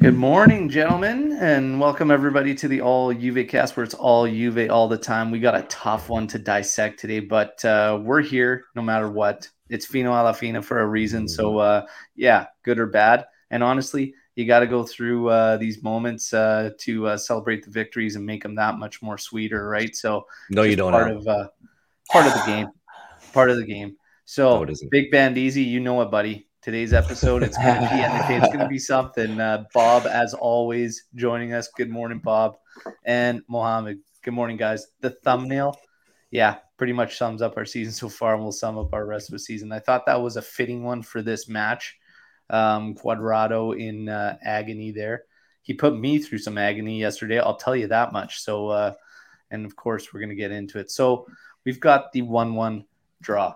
Good morning, gentlemen, and welcome everybody to the All Juve cast where it's all Juve all the time. We got a tough one to dissect today, but uh, we're here no matter what. It's Fino alla fine for a reason. So, uh, yeah, good or bad. And honestly, you got to go through uh, these moments uh, to uh, celebrate the victories and make them that much more sweeter, right? So, no, you don't. Part have. of uh, part of the game. Part of the game. So, no, Big Band Easy, you know it, buddy today's episode. It's going to be entertaining. It's going to be something. Uh, Bob, as always, joining us. Good morning, Bob, and Mohammed. Good morning, guys. The thumbnail, yeah, pretty much sums up our season so far, and we'll sum up our rest of the season. I thought that was a fitting one for this match. Um, Cuadrado in uh, agony there. He put me through some agony yesterday. I'll tell you that much. So, uh, and of course, we're going to get into it. So, we've got the one-one draw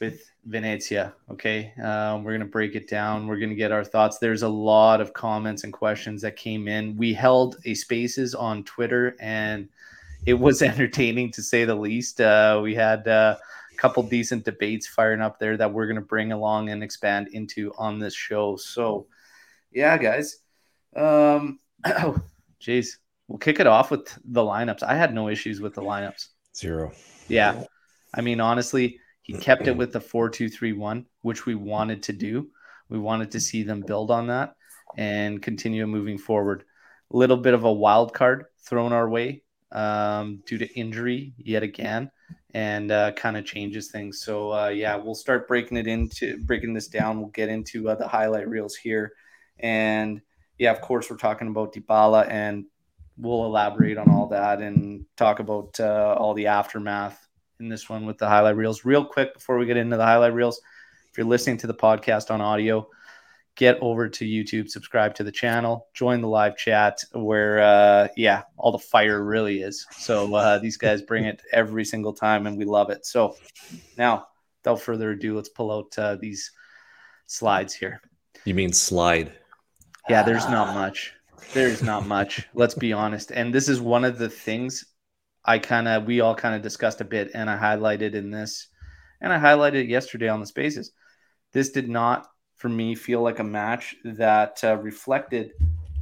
with Venezia. Okay. Um, we're going to break it down. We're going to get our thoughts. There's a lot of comments and questions that came in. We held a spaces on Twitter and it was entertaining to say the least. Uh, we had uh, a couple decent debates firing up there that we're going to bring along and expand into on this show. So, yeah, guys. Um, oh, geez. We'll kick it off with the lineups. I had no issues with the lineups. Zero. Yeah. I mean, honestly, he kept it with the 4 2 3 1, which we wanted to do. We wanted to see them build on that and continue moving forward. A little bit of a wild card thrown our way um, due to injury yet again and uh, kind of changes things. So, uh, yeah, we'll start breaking it into breaking this down. We'll get into uh, the highlight reels here. And yeah, of course, we're talking about Dybala and we'll elaborate on all that and talk about uh, all the aftermath in this one with the highlight reels. Real quick before we get into the highlight reels, if you're listening to the podcast on audio, get over to YouTube, subscribe to the channel, join the live chat where, uh, yeah, all the fire really is. So uh, these guys bring it every single time, and we love it. So now, without further ado, let's pull out uh, these slides here. You mean slide? Yeah, there's not much. There's not much. Let's be honest. And this is one of the things I kind of we all kind of discussed a bit, and I highlighted in this, and I highlighted yesterday on the spaces. This did not, for me, feel like a match that uh, reflected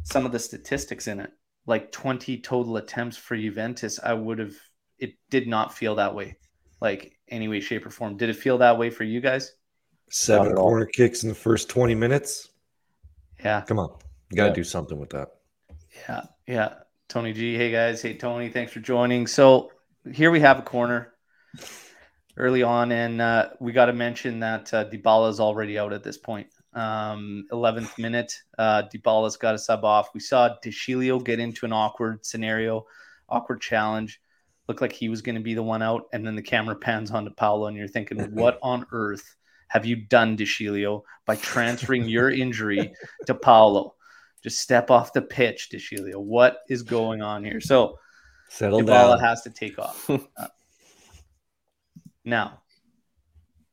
some of the statistics in it. Like 20 total attempts for Juventus, I would have. It did not feel that way, like any way, shape, or form. Did it feel that way for you guys? Seven corner kicks in the first 20 minutes. Yeah, come on, you got to yeah. do something with that. Yeah, yeah. Tony G. Hey guys. Hey Tony. Thanks for joining. So here we have a corner early on, and uh, we got to mention that uh, Dybala is already out at this point. Um, 11th minute, uh, Dybala's got a sub off. We saw De Sciglio get into an awkward scenario, awkward challenge. Looked like he was going to be the one out, and then the camera pans onto Paulo, and you're thinking, what on earth have you done, De Sciglio, by transferring your injury to Paulo? Just step off the pitch, De What is going on here? So settle Dybala down. has to take off. uh, now,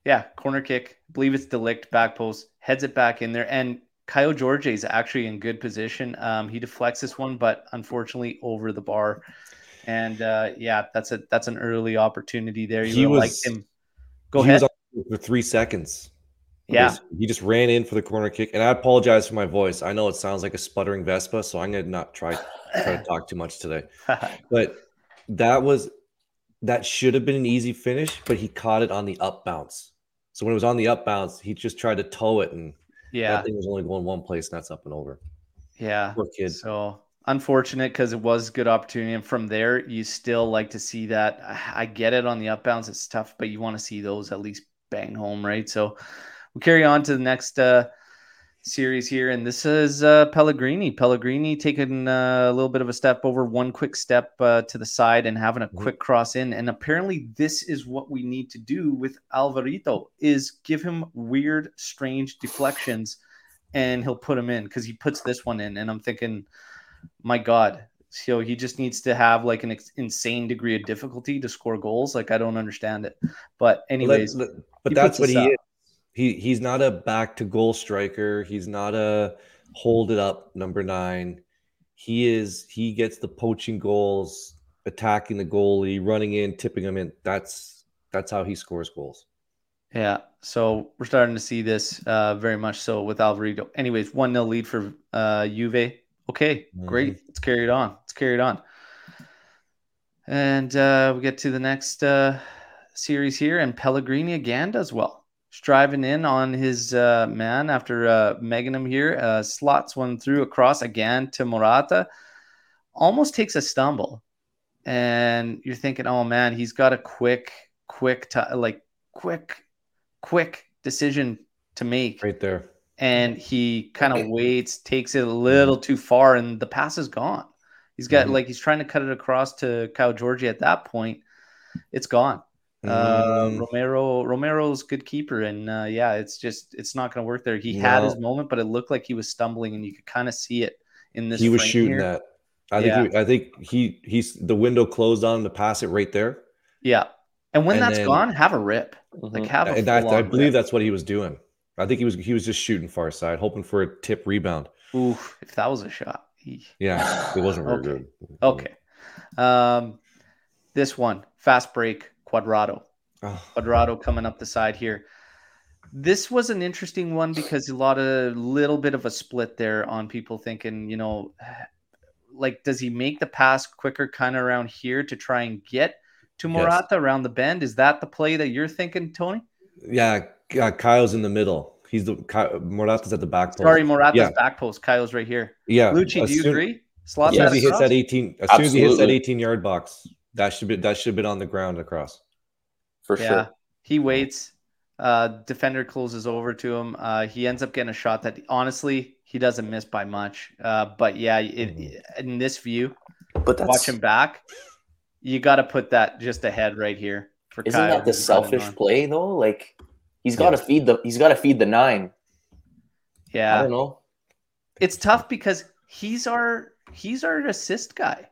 yeah, corner kick. I believe it's de Ligt back post, heads it back in there, and Kaio Jorge is actually in good position. Um, he deflects this one, but unfortunately over the bar. And uh, yeah, that's a that's an early opportunity there. You he was liked him. Go he ahead. For three seconds. Yeah, he just ran in for the corner kick, and I apologize for my voice. I know it sounds like a sputtering Vespa, so I'm gonna not try try to talk too much today. but that was that should have been an easy finish, but he caught it on the up bounce. So when it was on the up bounce, he just tried to tow it, and yeah, that thing was only going one place, and that's up and over. Yeah, poor kid. So unfortunate because it was a good opportunity, and from there you still like to see that. I get it on the up bounce; it's tough, but you want to see those at least bang home, right? So we'll carry on to the next uh, series here, and this is uh, Pellegrini. Pellegrini taking uh, a little bit of a step over, one quick step uh, to the side, and having a quick cross in. And apparently, this is what we need to do with Alvarito: is give him weird, strange deflections, and he'll put him in because he puts this one in. And I'm thinking, my God. So he just needs to have like an ex- insane degree of difficulty to score goals. Like I don't understand it, but anyways, but, but that's what he up. is he he's not a back to goal striker. He's not a hold it up number nine. He is he gets the poaching goals, attacking the goalie, running in, tipping him in. That's that's how he scores goals. Yeah. So we're starting to see this uh, very much so with Alvarado. Anyways, 1 0 lead for uh, Juve. Okay, Mhm. great. Let's carry it on. Let's carry it on. And uh, we get to the next uh, series here, and Pellegrini again does well. Striving in on his uh, man after uh, megging him here. Uh, slots one through across again to Morata. Almost takes a stumble. And you're thinking, oh man, he's got a quick, quick, t- like quick, quick decision to make Right there. and he kind of waits, takes it a little too far, and the pass is gone. He's got Mhm. like he's trying to cut it across to Kyle Georgie at that point. It's gone. Uh, Mm, Romero Romero's good keeper, and uh, yeah, it's just it's not going to work there. He had his moment, but it looked like he was stumbling, and you could kind of see it in this. he was shooting here. that. I Yeah. think. He, I think he he's the window closed on him to pass it right there. Yeah, and when And that's then- gone, have a rip. Like Mhm. have a And that, I believe rip. that's what he was doing. I think he was he was just shooting far side, hoping for a tip rebound. Ooh, if that was a shot. Yeah, it wasn't very Okay. good. Okay. Um, this one fast break Cuadrado. Oh, Cuadrado coming up the side here. This was an interesting one because a lot of little bit of a split there on people thinking, you know, like does he make the pass quicker kind of around here to try and get to Yes. Morata around the bend? Is that the play that you're thinking, Tony? yeah, yeah, uh, Kyle's in the middle. He's the Ky- Morata's at the back post. Sorry, Morata's Yeah. back post. Kyle's right here. Yeah, Lucci, do you soon- agree? Slots As soon as he hits that 18, as soon as he hits that 18 yard box, that should be that should have been on the ground across. for Yeah, sure. he waits. Uh, defender closes over to him. Uh, he ends up getting a shot that honestly he doesn't miss by much. Uh, but yeah, it, Mhm. in this view, But that's watch him back. You got to put that just ahead right here for isn't Kyle. that the selfish play though? Like he's got to feed the he's got to feed the nine. Yeah, I don't know. it's tough because he's our he's our assist guy.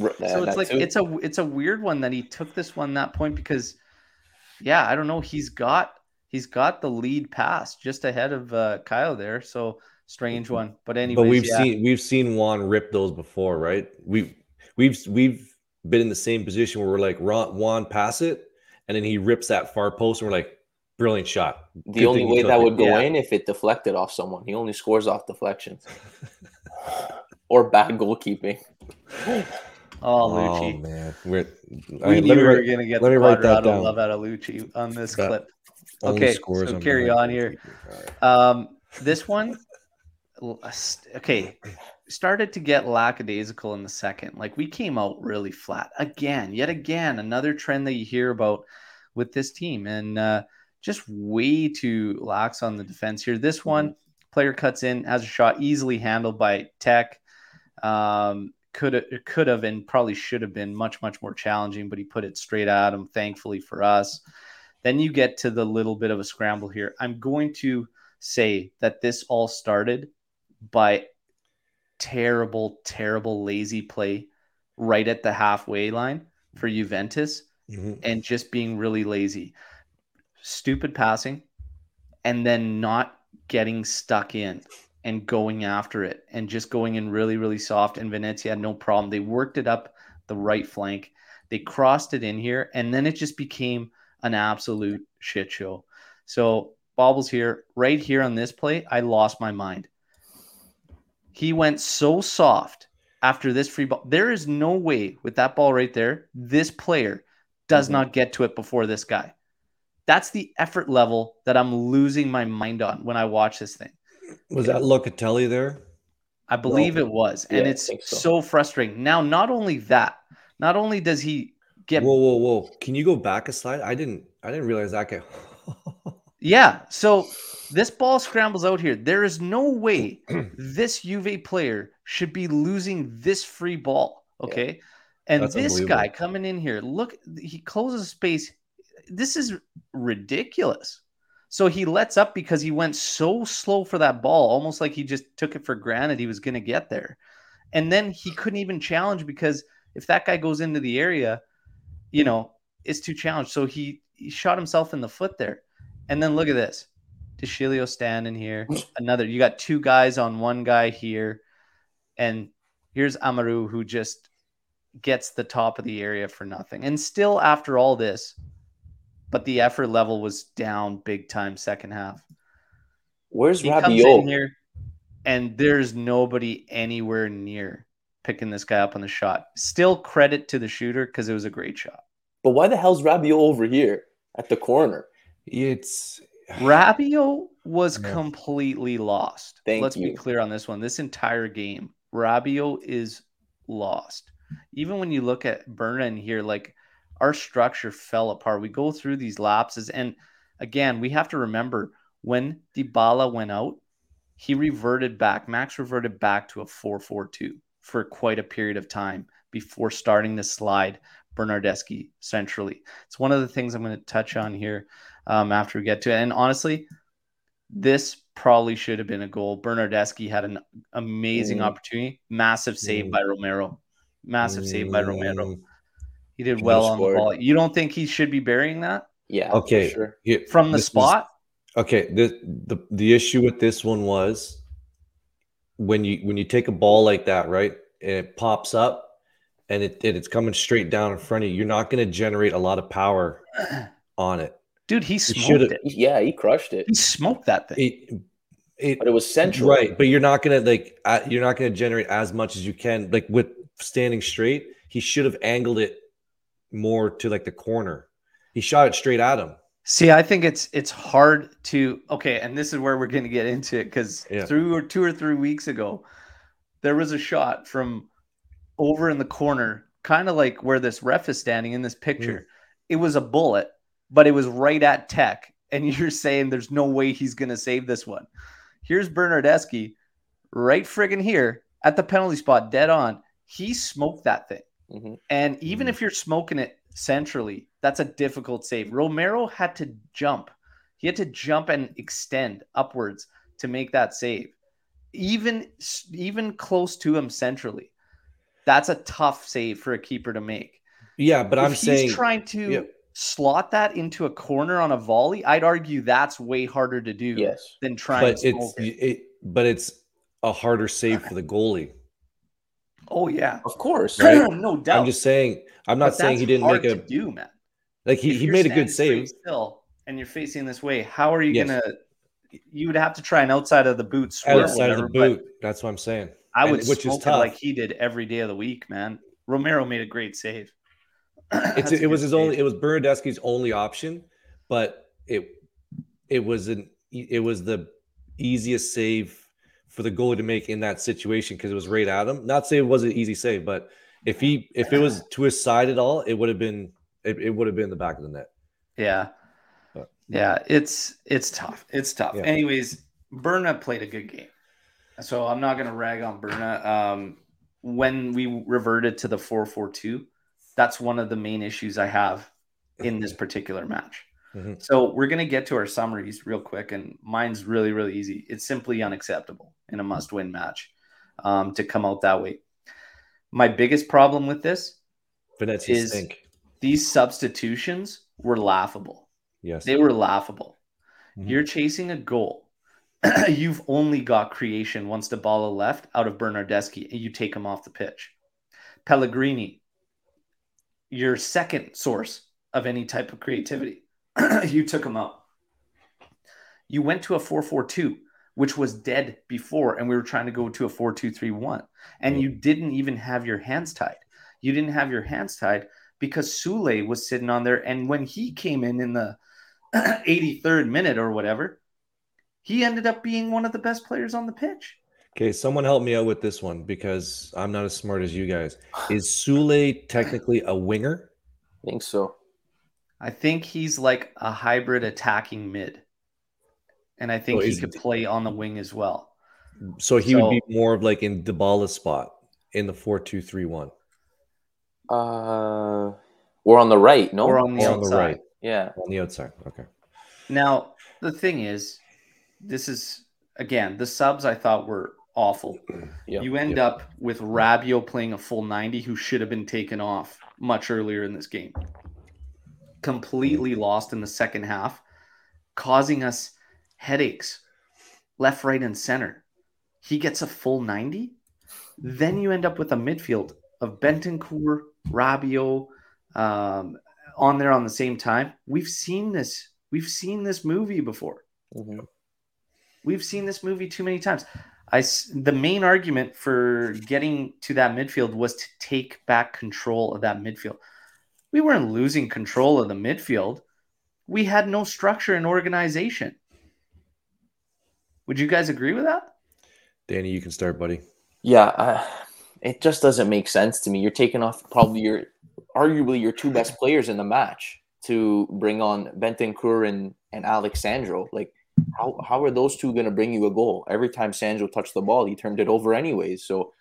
R- So uh, it's like too. it's a it's a weird one that he took this one that point because, yeah, I don't know. He's got he's got the lead pass just ahead of uh, Kyle there. So strange one. But anyway, but we've yeah. seen we've seen Juan rip those before, right? We we've we've been in the same position where we're like Juan pass it, and then he rips that far post, and we're like, brilliant shot. the Good only way that it. would go Yeah. in if it deflected off someone. He only scores off deflections or bad goalkeeping. Oh, Lucci. Oh man, we're, we knew we me were write- going to get let the me write that down. love out of Lucci on this That- clip. Okay, so carry on here. right. Um, this one, okay, started to get lackadaisical in the second. Like we came out really flat again, yet again, another trend that you hear about with this team, and uh, just way too lax on the defense here. This one, player cuts in, has a shot easily handled by Tech. Um, could have, could have, and probably should have been much, much more challenging, but he put it straight at him. Thankfully for us. Then you get to the little bit of a scramble here. I'm going to say that this all started by terrible, terrible, lazy play right at the halfway line for Juventus Mhm. and just being really lazy. Stupid passing and then not getting stuck in and going after it and just going in really, really soft. And Venezia had no problem. They worked it up the right flank. They crossed it in here, and then it just became an absolute shit show. So Bobbles here, right here on this play, I lost my mind. He went so soft after this free ball. There is no way with that ball right there, this player does Mhm. not get to it before this guy. That's the effort level that I'm losing my mind on when I watch this thing. Was that Locatelli there? I believe it was. And Yeah, it's so. so. frustrating. Now, not only that, not only does he get Whoa, whoa, whoa! Can you go back a slide? I didn't. I didn't realize that guy. Yeah. So this ball scrambles out here. There is no way this Juve player should be losing this free ball. Okay. And That's this guy coming in here, look, he closes space. This is ridiculous. So he lets up because he went so slow for that ball, almost like he just took it for granted he was going to get there. And then he couldn't even challenge because if that guy goes into the area, you know, it's too challenged. So he, he shot himself in the foot there. And then look at this. De Sciglio standing here. Another, you got two guys on one guy here. And here's Amaru who just gets the top of the area for nothing. And still after all this, but the effort level was down big time second half. Where's He comes in Rabiot? here, and there's nobody anywhere near picking this guy up on the shot. Still credit to the shooter because it was a great shot. But why the hell's Rabiot over here at the corner? It's Rabiot was Yeah. completely lost. Thank Let's you. be clear on this one. This entire game, Rabiot is lost. Even when you look at Berna in here, like our structure fell apart. We go through these lapses, and again, we have to remember when Dybala went out, he reverted back. Max reverted back to a 4-4-2 for quite a period of time before starting to slide Bernardeschi centrally. It's one of the things I'm going to touch on here um, after we get to it. And honestly, this probably should have been a goal. Bernardeschi had an amazing Mm. opportunity. Massive save Mm. by Romero. Massive save by Romero. He did He well would've on the ball. You don't think he should be burying that Yeah. Okay. Sure. yeah, from the this is- spot? okay, the, the the issue with this one was when you when you take a ball like that, right, and it pops up and it and it's coming straight down in front of you, you're not going to generate a lot of power on it. Dude, he smoked should've- it. Yeah, he crushed it. He smoked that thing. It it But it was central. right, but you're not going to like uh, you're not going to generate as much as you can like with standing straight. He should have angled it more to like the corner. He shot it straight at him. See, I think it's it's hard to okay, and this is where we're going to get into it because Yeah. through or two or three weeks ago, there was a shot from over in the corner, kind of like where this ref is standing in this picture. Mm. It was a bullet, but it was right at Tech, and you're saying there's no way he's going to save this one. Here's Bernardeschi, right friggin' here at the penalty spot, dead on. He smoked that thing. Mhm. And even Mhm. if you're smoking it centrally, that's a difficult save. Romero had to jump. He had to jump and extend upwards to make that save. Even even close to him centrally. That's a tough save for a keeper to make. Yeah, but if I'm he's saying trying to yeah. slot that into a corner on a volley, I'd argue that's way harder to do Yes. than trying but to it's it. it, but it's a harder save for the goalie. Oh yeah. Of course. Right. no doubt. I'm just saying. I'm not But saying he didn't make a do, man. like he, If he made a good save. Still, and you're facing this way. How are you Yes. gonna? You would have to try an outside of the boot swerve, Outside of the boot. That's what I'm saying. I and- would which is smoke it tough. like he did every day of the week, man. Romero made a great save. It's it was his save. only it was Bernardeschi's only option, but it it was an it was the easiest save for the goalie to make in that situation because it was right at him. Not say it was an easy save, but if he if it was to his side at all, it would have been it, it would have been the back of the net. Yeah. But- Yeah, it's it's tough. It's tough. Yeah. Anyways, Berna played a good game. So I'm not gonna rag on Berna. Um when we reverted to the 4-4-2, that's one of the main issues I have in this particular match. Mhm. So we're gonna get to our summaries real quick, and mine's really, really easy. It's simply unacceptable in a must-win match um, to come out that way. My biggest problem with this, Is- stink. these substitutions were laughable. Yes. They were laughable. Mhm. You're chasing a goal. You've only got creation once the ball left out of Bernardeschi and you take him off the pitch. Pellegrini, your second source of any type of creativity, you took him out. You went to a 4 4 2, which was dead before, and we were trying to go to a 4 2 3 1. And Yeah. you didn't even have your hands tied. You didn't have your hands tied because Soulé was sitting on there. And when he came in in the 83rd minute or whatever, he ended up being one of the best players on the pitch. Okay, someone help me out with this one because I'm not as smart as you guys. Is Soulé technically a winger? I think so. I think he's like a hybrid attacking mid. And I think So he is- could play on the wing as well. So he So- would be more of like in Dybala's spot in the four two three one. Uh, we're on the right, no? Or on the Or on the outside. right, yeah. on the outside. Okay. Now, the thing is, this is again, the subs I thought were awful. Yeah. You end up with Rabiot playing a full 90 who should have been taken off much earlier in this game. Completely lost in the second half, causing us headaches left, right, and center. He gets a full 90. Then you end up with a midfield of Bentancur, Rabiot, um, on there on the same time. We've seen this. We've seen this movie before. Mm-hmm. We've seen this movie too many times. I the main argument for getting to that midfield was to take back control of that midfield. We weren't losing control of the midfield. We had no structure and organization. Would you guys agree with that? Danny, you can start, buddy. Yeah, uh, it just doesn't make sense to me. You're taking off probably your arguably your two best players in the match to bring on Bentancur and, and Alex Sandro. Like how how are those two going to bring you a goal? Every time Sandro touched the ball, he turned it over anyways. So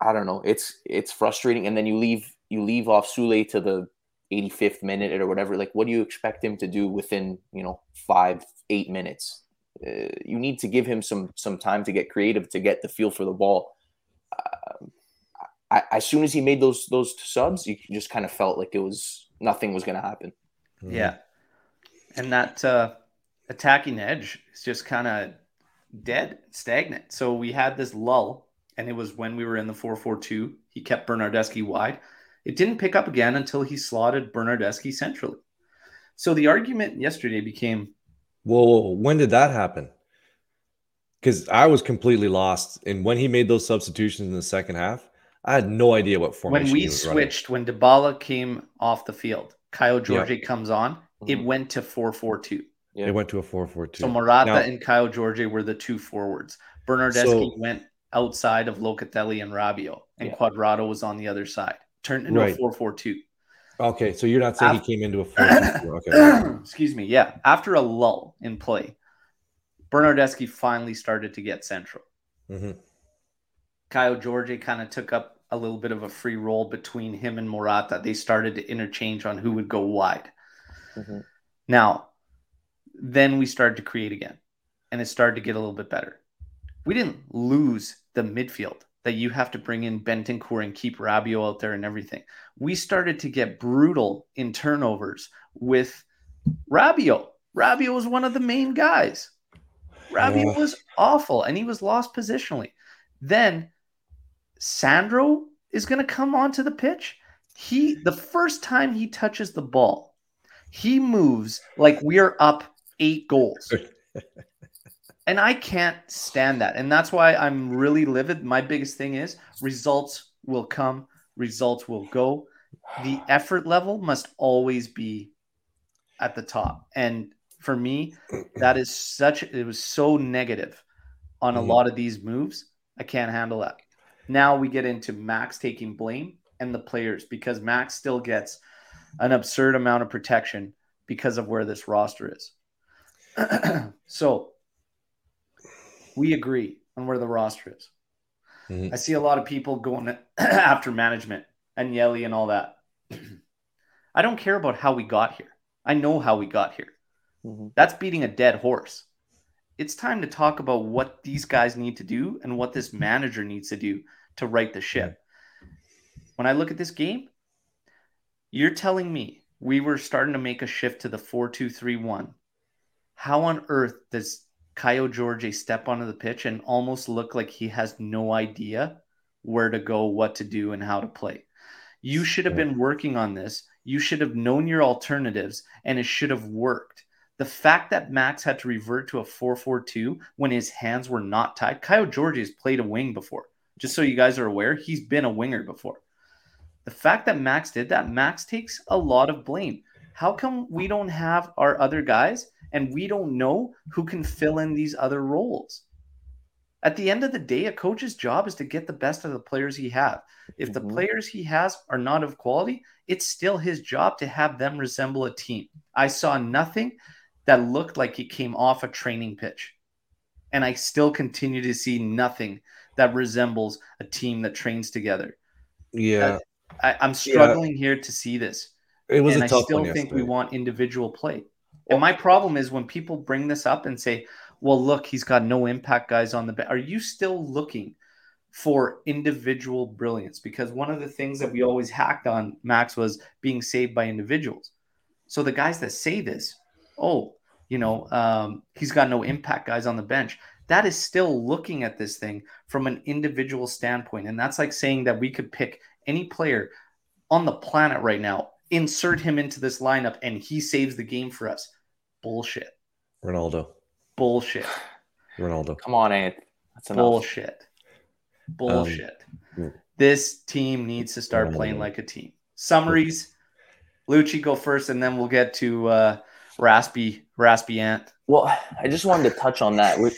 I don't know. It's it's frustrating. And then you leave you leave off Soulé to the 85th minute or whatever. Like, what do you expect him to do within you know five eight minutes? Uh, you need to give him some some time to get creative to get the feel for the ball. Uh, I, as soon as he made those those subs, you just kind of felt like it was nothing was going to happen. Mm-hmm. Yeah, and that uh, attacking edge is just kind of dead, stagnant. So we had this lull, and it was when we were in the 4 4 2. He kept Bernardeschi wide. It didn't pick up again until he slotted Bernardeschi centrally. So the argument yesterday became Well, when did that happen? Because I was completely lost. And when he made those substitutions in the second half, I had no idea what formation. When we switched, running. when Dybala came off the field, Kyle George yep. comes on, it mm-hmm. went to 4 4 2. Yeah. It went to a 4 4 2. So Morata now, and Kyle George were the two forwards. Bernardeschi so, went outside of Locatelli and Rabiot, and yeah. Cuadrado was on the other side. Turned into right. a 4 4 2. Okay, so you're not saying After, he came into a 4 Okay. Excuse me. Yeah. After a lull in play, Bernardeschi finally started to get central. Mm-hmm. Kyle George kind of took up a little bit of a free role between him and Morata. They started to interchange on who would go wide. Mm-hmm. Now, then we started to create again, and it started to get a little bit better. We didn't lose the midfield that you have to bring in Bentancur and keep Rabiot out there and everything. We started to get brutal in turnovers with Rabiot. Rabiot was one of the main guys. Rabiot yeah. was awful, and he was lost positionally. Then Sandro is going to come onto the pitch. He the first time he touches the ball, he moves like we are up eight goals. and I can't stand that. And that's why I'm really livid. My biggest thing is results will come, results will go. The effort level must always be at the top. And for me, that is such it was so negative on a mm-hmm. lot of these moves. I can't handle that. Now we get into Max taking blame and the players because Max still gets an absurd amount of protection because of where this roster is. so we agree on where the roster is. Mm-hmm. I see a lot of people going after management and Yelly and all that. I don't care about how we got here. I know how we got here. Mm-hmm. That's beating a dead horse. It's time to talk about what these guys need to do and what this manager needs to do to right the ship. When I look at this game, you're telling me we were starting to make a shift to the 4 2 3 1 how on earth does Kaio Jorge step onto the pitch and almost look like he has no idea where to go, what to do, and how to play? You should have been working on this. You should have known your alternatives, and it should have worked. The fact that Max had to revert to a 4 4 2 when his hands were not tied, Kaio Jorge has played a wing before. Just so you guys are aware, he's been a winger before. The fact that Max did that, Max takes a lot of blame. How come we don't have our other guys and we don't know who can fill in these other roles. At the end of the day, a coach's job is to get the best of the players he have. If the mm-hmm. players he has are not of quality, it's still his job to have them resemble a team. I saw nothing that looked like he came off a training pitch. And I still continue to see nothing that resembles a team that trains together. Yeah. I, am struggling yeah. here to see this. It was and a tough I still think yesterday. we want individual play. And my problem is when people bring this up and say, well, look, he's got no impact guys on the bench. Are you still looking for individual brilliance? Because one of the things that we always hacked on Max was being saved by individuals. So the guys that say this, oh, you know, um, he's got no impact guys on the bench. That is still looking at this thing from an individual standpoint. And that's like saying that we could pick any player on the planet right now insert him into this lineup and he saves the game for us. Bullshit. Ronaldo. Bullshit. Ronaldo. Come on, Ant. That's enough. Bullshit. Bullshit. mm. this team needs to start playing like a team. Summaries. Lucci go first, and then we'll get to uh, Raspy Raspy Ant. Well, I just wanted to touch on that. We,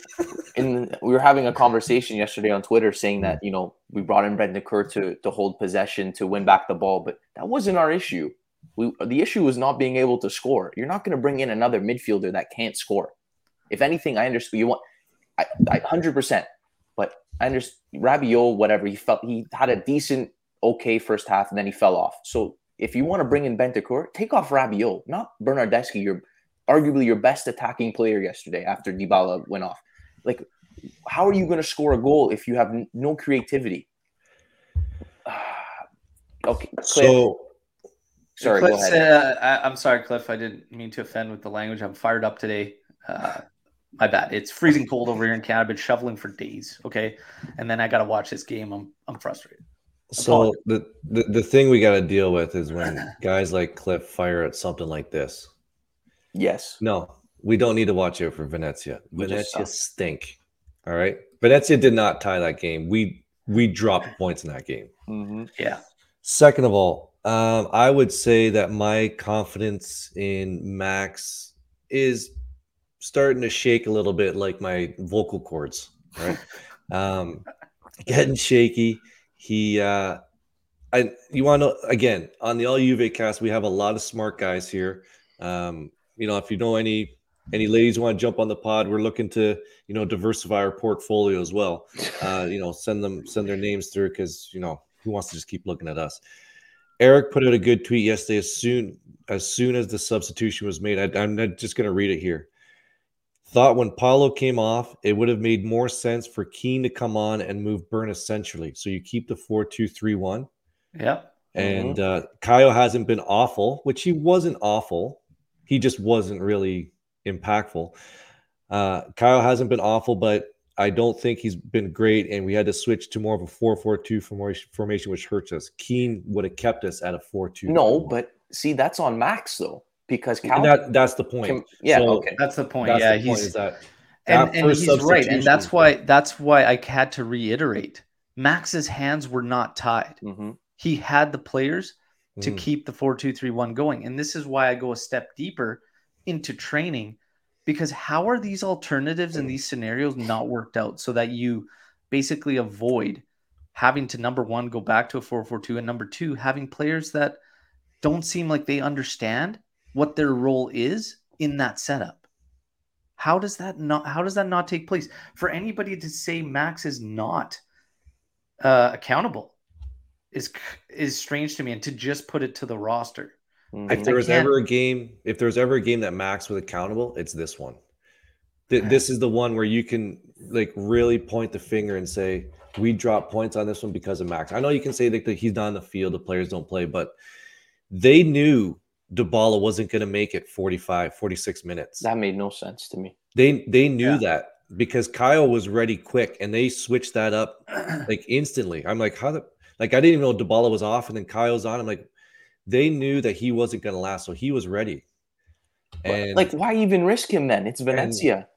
in we were having a conversation yesterday on Twitter saying that you know we brought in Bentancur to to hold possession to win back the ball, but that wasn't our issue. We the issue was not being able to score. You're not going to bring in another midfielder that can't score. If anything, I understand you want, I hundred percent. But I understand Rabiot, whatever he felt he had a decent, okay first half, and then he fell off. So if you want to bring in Bentancur, take off Rabiot, not Bernardeschi. Arguably your best attacking player yesterday after Dybala went off. Like, how are you going to score a goal if you have n- no creativity? okay, Cliff, So sorry, Cliff go ahead. uh, I, I'm sorry, Cliff. I didn't mean to offend with the language. I'm fired up today. Uh, my bad. It's freezing cold over here in Canada. I've been shoveling for days. Okay, and then I got to watch this game. I'm I'm frustrated. so the, the the thing we got to deal with is when guys like Cliff fire at something like this. Yes, No, we don't need to watch out for Venezia. We Venezia stink. All right. Venezia did not tie that game. We we dropped points in that game. hmm Yeah. Second of all, um, I would say that my confidence in Max is starting to shake a little bit, like my vocal cords. Right, um, getting shaky. He, uh, I, you want to again on the All Juve cast, we have a lot of smart guys here. Um, you know, if you know any any ladies want to jump on the pod, we're looking to you know diversify our portfolio as well. Uh, you know, send them send their names through because you know who wants to just keep looking at us. Eric put out a good tweet yesterday. As soon as soon as the substitution was made, I, I'm not just going to read it here. Thought when Paulo came off, it would have made more sense for Kean to come on and move Burn essentially. So you keep the four two three one. Yep. And uh, Kyle hasn't been awful, which he wasn't awful. He just wasn't really impactful. Uh, Kyle hasn't been awful, but I don't think he's been great. And we had to switch to more of a 4 4 2 formation, which hurts us. Kean would have kept us at a 4 2. No, but see, that's on Max though, because Cal- that, that's the point. can- yeah, So okay. That's the point. That's yeah, the point he's is that and, that and first he's right, and that's why that's why I had to reiterate. Max's hands were not tied. Mhm. He had the players to Mhm. keep the four two three one going, and this is why I go a step deeper into training because how are these alternatives and these scenarios not worked out so that you basically avoid having to number one go back to a 442 and number two having players that don't seem like they understand what their role is in that setup? How does that not how does that not take place? For anybody to say max is not uh, accountable is is strange to me and to just put it to the roster Mhm. If there was ever a game, if there was ever a game that Max was accountable, it's this one. Th- This is the one where you can like really point the finger and say, we dropped points on this one because of Max. I know you can say that, that he's not on the field, the players don't play, but they knew Dybala wasn't going to make it 45, 46 minutes. that made no sense to me. They they knew Yeah. that because Kyle was ready quick and they switched that up like instantly. I'm like, how the like I didn't even know Dybala was off, and then Kyle's on. I'm like, they knew that he wasn't going to last, so he was ready. And like, why even risk him then? It's Venezia,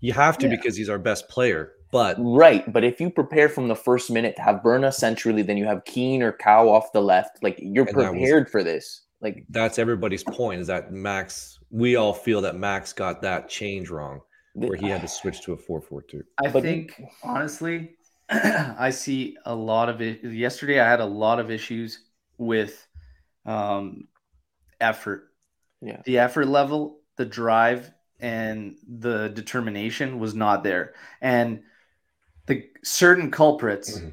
you have to Yeah. because he's our best player. But right? But if you prepare from the first minute to have Berna centrally, then you have Kean or Cow off the left. Like you're And that was- prepared for this. Like that's everybody's point is that Max. We all feel that Max got that change wrong, where he had to switch to a four-four-two. I But- think honestly, I see a lot of it. Yesterday, I had a lot of issues with um, effort. Yeah. The effort level, the drive, and the determination was not there. And the certain culprits Mhm.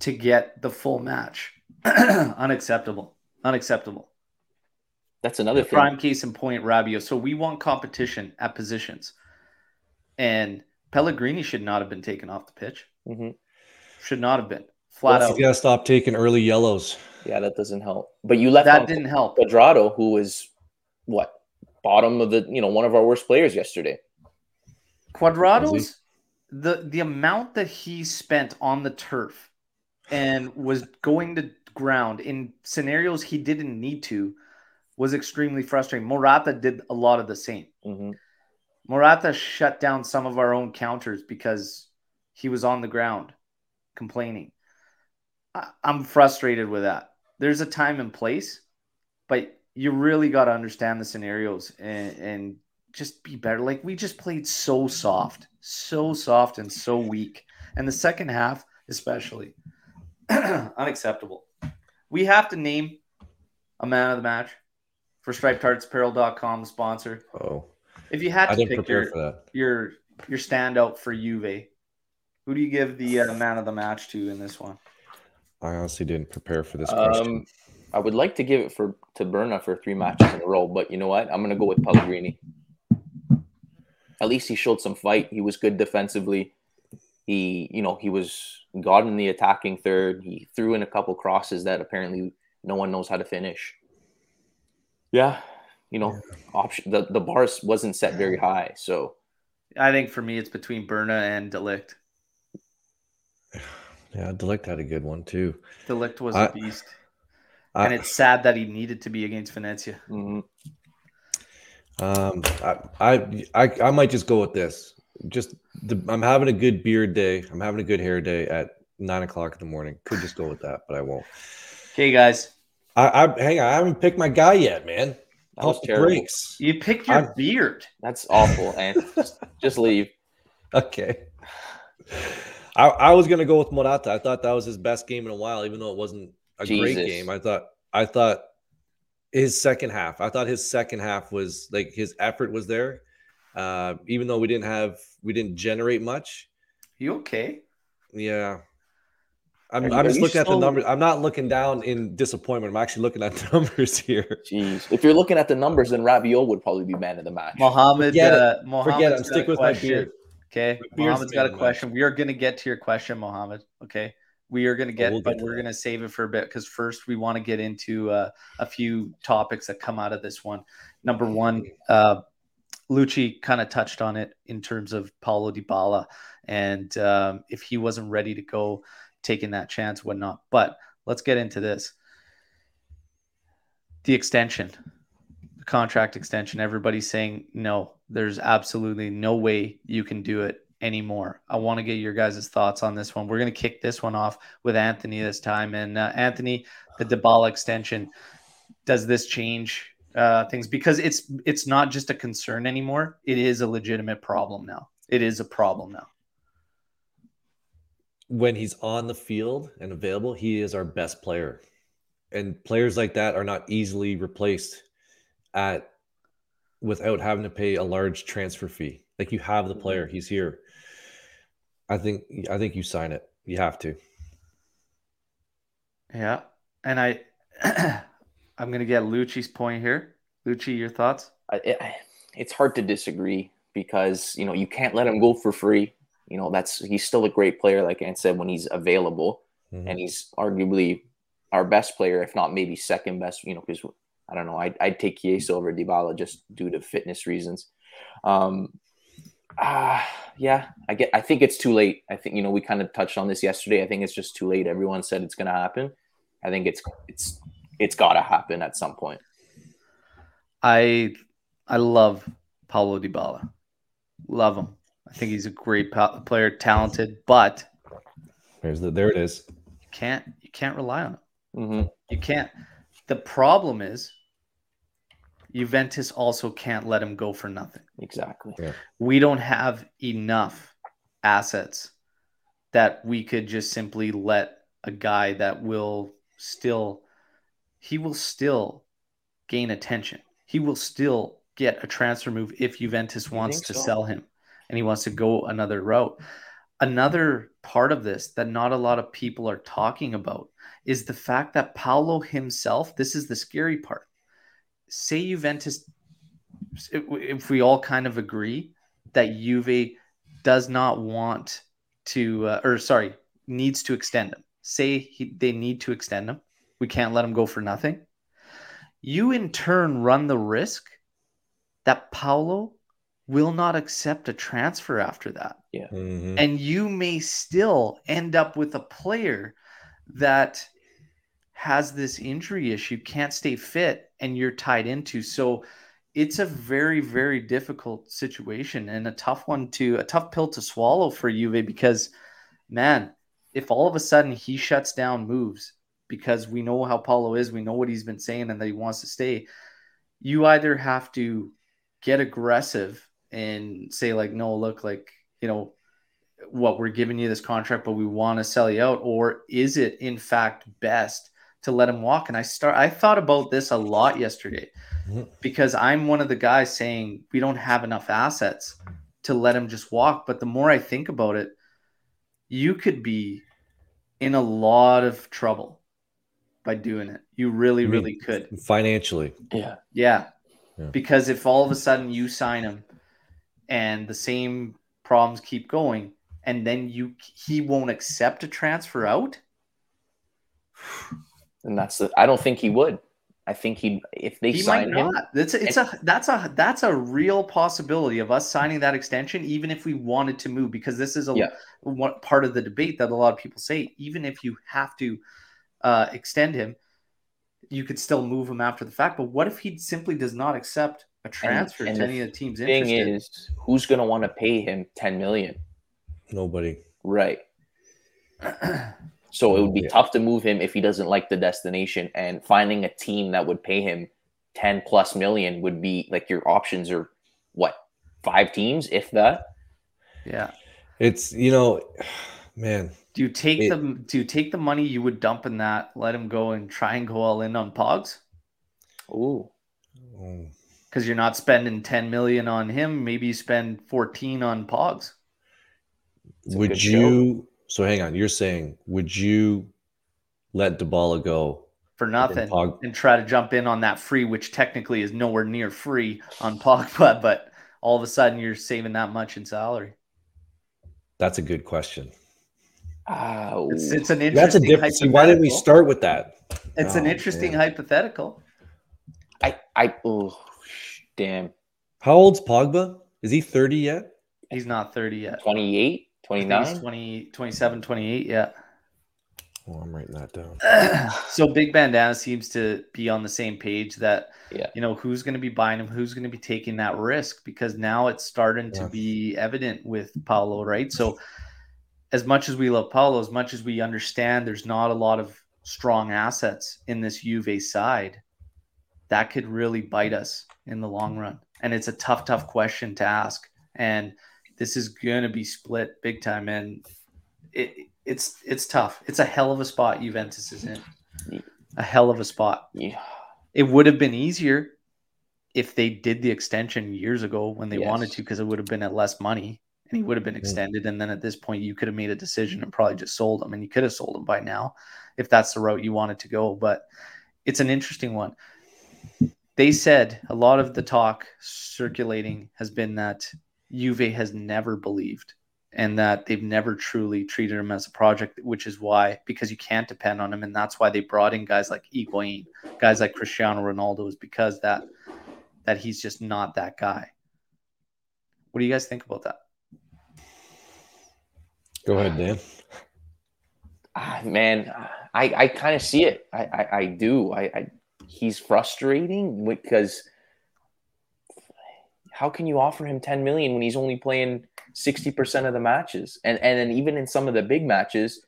to get the full match, unacceptable. Unacceptable. that's another thing. Prime case in point, Rabiot. So we want competition at positions. And Pellegrini should not have been taken off the pitch. Mhm. Should not have been. Flat You out. gotta stop taking early yellows. Yeah, that doesn't help. But you left That didn't help. Cuadrado, who was what bottom of the you know one of our worst players yesterday. Cuadrado's the the amount that he spent on the turf and was going to ground in scenarios he didn't need to was extremely frustrating. Morata did a lot of the same. Mhm. Morata shut down some of our own counters because he was on the ground complaining. I, I'm frustrated with that. There's a time and place, but you really got to understand the scenarios and, and just be better. Like we just played so soft, so soft and so weak. And the second half, especially, unacceptable. We have to name a man of the match for stripedheartsapparel.com sponsor. Oh, If you had to pick your, your your standout for Juve, who do you give the uh, man of the match to in this one? I honestly didn't prepare for this question. Um, I would like to give it for to Berna for three matches in a row, but you know what? I'm gonna go with Pellegrini. At least he showed some fight. He was good defensively. He, you know, he was got in the attacking third. He threw in a couple crosses that apparently no one knows how to finish. Yeah, you know, option the the bar wasn't set very high, so I think for me, it's between Berna and de Ligt. Yeah, De Ligt had a good one too. De Ligt was I- a beast, I, and it's sad that he needed to be against Venezia. mhm. Um, I, I, I, I might just go with this. Just the, I'm having a good beard day. I'm having a good hair day at nine o'clock in the morning. Could just go with that, but I won't. Okay, guys, I, I hang on. I haven't picked my guy yet, man. that was Pump the terrible. brakes. you picked your I'm- beard. That's awful, and just, just leave. Okay. I, I was gonna go with Morata. I thought that was his best game in a while, even though it wasn't a great game. I thought I thought his second half. I thought his second half was like his effort was there. Uh, even though we didn't have we didn't generate much. You okay? Yeah. I'm, you- I'm just you looking at the numbers. I'm not looking down in disappointment. I'm actually looking at the numbers here. Jeez. If you're looking at the numbers, then Rabiot would probably be man of the match. Mohammed, Forget it. uh, Forget it. Mohammed's I'm sticking with my beard. Okay, Mohammed's got a question. We are going to get to your question, Mohammed. Okay, we are going to get, we'll but get we're going to save it for a bit because first we want to get into uh, a few topics that come out of this one. Number one, uh, Lucci kind of touched on it in terms of Paulo Dybala and um, if he wasn't ready to go, taking that chance, whatnot. But let's get into this. The extension, the contract extension. Everybody's saying no. There's absolutely no way you can do it anymore. I want to get your guys' thoughts on this one. We're going to kick this one off with Anthony this time. And uh, Anthony, the Dybala extension, does this change uh, things? Because it's it's not just a concern anymore. It is a legitimate problem now. It is a problem now. when he's on the field and available, he is our best player. And players like that are not easily replaced at without having to pay a large transfer fee. Like you have the player, he's here. I think I think you sign it. You have to. Yeah, and I, I'm going to get Lucci's point here. Lucci, your thoughts? I, it, it's hard to disagree because you know you can't let him go for free. You know that's he's still a great player, like Ant said, when he's available, Mhm. and he's arguably our best player, if not maybe second best. You know, because I don't know, I'd, I'd take Chiesa over Dybala just due to fitness reasons. Um, ah, yeah, I get. I think it's too late. I think you know we kind of touched on this yesterday. I think it's just too late. Everyone said it's going to happen. I think it's it's it's got to happen at some point. I I love Paulo Dybala. Love him. I think he's a great pa- player, talented, but There's the there it is. you can't you can't rely on him. hmm You can't. The problem is Juventus also can't let him go for nothing. Exactly. We don't have enough assets that we could just simply let a guy that will still he will still gain attention. He will still get a transfer move if Juventus wants to so? sell him and he wants to go another route. Another part of this that not a lot of people are talking about is the fact that Paulo himself, this is the scary part. Say Juventus, if we all kind of agree that Juve does not want to, uh, or sorry, needs to extend him. Say he, they need to extend him. We can't let him go for nothing. You in turn run the risk that Paulo will not accept a transfer after that Mhm. and you may still end up with a player that has this injury issue, can't stay fit, and you're tied into. So it's a very, very difficult situation and a tough one to a tough pill to swallow for Juve because, man, if all of a sudden he shuts down moves because we know how Paulo is, we know what he's been saying and that he wants to stay, you either have to get aggressive and say like, no, look, like you know, what we're giving you this contract, but we want to sell you out, or is it in fact best to let him walk? And I start, I thought about this a lot yesterday mm-hmm. because I'm one of the guys saying we don't have enough assets to let him just walk. But the more I think about it, you could be in a lot of trouble by doing it. You really, really could financially. Yeah. yeah. Yeah. Because if all of a sudden you sign him and the same problems keep going, and then you he won't accept a transfer out. And that's the I don't think he would. I think he if they he sign him. It's a, it's and, a that's a that's a real possibility of us signing that extension, even if we wanted to move, because this is a yeah. one part of the debate that a lot of people say. Even if you have to uh, extend him, you could still move him after the fact. But what if he simply does not accept a transfer and, and to any of the teams thing interested? is, who's going to want to pay him ten million? Nobody. Right. so it would be oh, yeah. tough to move him if he doesn't like the destination, and finding a team that would pay him ten plus million would be like your options are what five teams, if that. Yeah. It's you know, man. Do you take it, the do you take the money you would dump in that, let him go and try and go all in on Pogs? Ooh. Mm. Because you're not spending 10 million on him, maybe you spend 14 on Pogs. Would you show. So hang on, you're saying would you let Dybala go for nothing and, Pog, and try to jump in on that free, which technically is nowhere near free on Pogba, but all of a sudden you're saving that much in salary? That's a good question. Oh, it's, it's an interesting. That's a difference. Why did we start with that? It's oh, an interesting man. hypothetical. I, I, oh, damn. How old's Pogba? Is he 30 yet? He's not 30 yet. 28, 29, 20, 27, 28. Yeah. Well, I'm writing that down. so Big Bandana seems to be on the same page that, yeah. you know, who's going to be buying him, who's going to be taking that risk because now it's starting yeah. to be evident with Paulo, right? So, as much as we love Paulo, as much as we understand there's not a lot of strong assets in this Juve side, that could really bite us in the long run. And it's a tough, tough question to ask. And this is going to be split big time. And it, it's it's tough. It's a hell of a spot Juventus is in. A hell of a spot. Yeah. It would have been easier if they did the extension years ago when they yes. wanted to, because it would have been at less money and he would have been mm. extended. And then at this point, you could have made a decision and probably just sold him, and you could have sold him by now if that's the route you wanted to go. But it's an interesting one. They said a lot of the talk circulating has been that Juve has never believed and that they've never truly treated him as a project, which is why, because you can't depend on him. And that's why they brought in guys like Higuain, guys like Cristiano Ronaldo, is because that that he's just not that guy. What do you guys think about that? Go ahead, Dan. Ah, man, I, I kind of see it. I, I, I do. I, I, he's frustrating because how can you offer him 10 million when he's only playing 60% of the matches? And and then even in some of the big matches,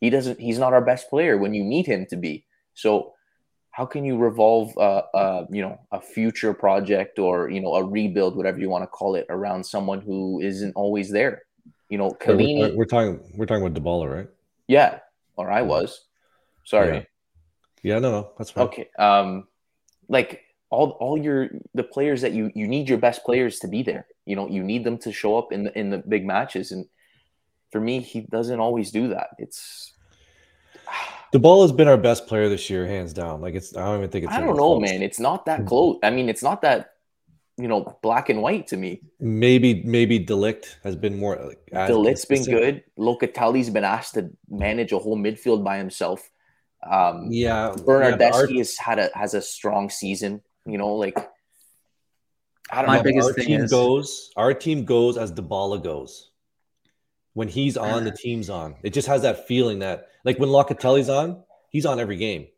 he doesn't he's not our best player when you need him to be. So how can you revolve uh, uh, you know a future project or you know a rebuild whatever you want to call it around someone who isn't always there you know, Chiellini. We're, we're, talking. We're talking about Dybala, right? Yeah, or I was. Sorry. Yeah. yeah, no, no, that's fine. Okay. Um, like all all your the players that you you need your best players to be there. You know, you need them to show up in the in the big matches, and for me, he doesn't always do that. It's the ball has been our best player this year, hands down. Like it's, I don't even think it's. I don't know, close. man. It's not that close. I mean, it's not that you know black and white to me. Maybe maybe de Ligt has been more. Like, de Ligt's been good. Locatelli's been asked to manage a whole midfield by himself. Um, yeah, Bernardeschi yeah, has had a has a strong season. You know, like I don't My know. Biggest our team is... goes. Our team goes as Dybala goes. When he's on, the team's on. It just has that feeling that, like when Locatelli's on, he's on every game.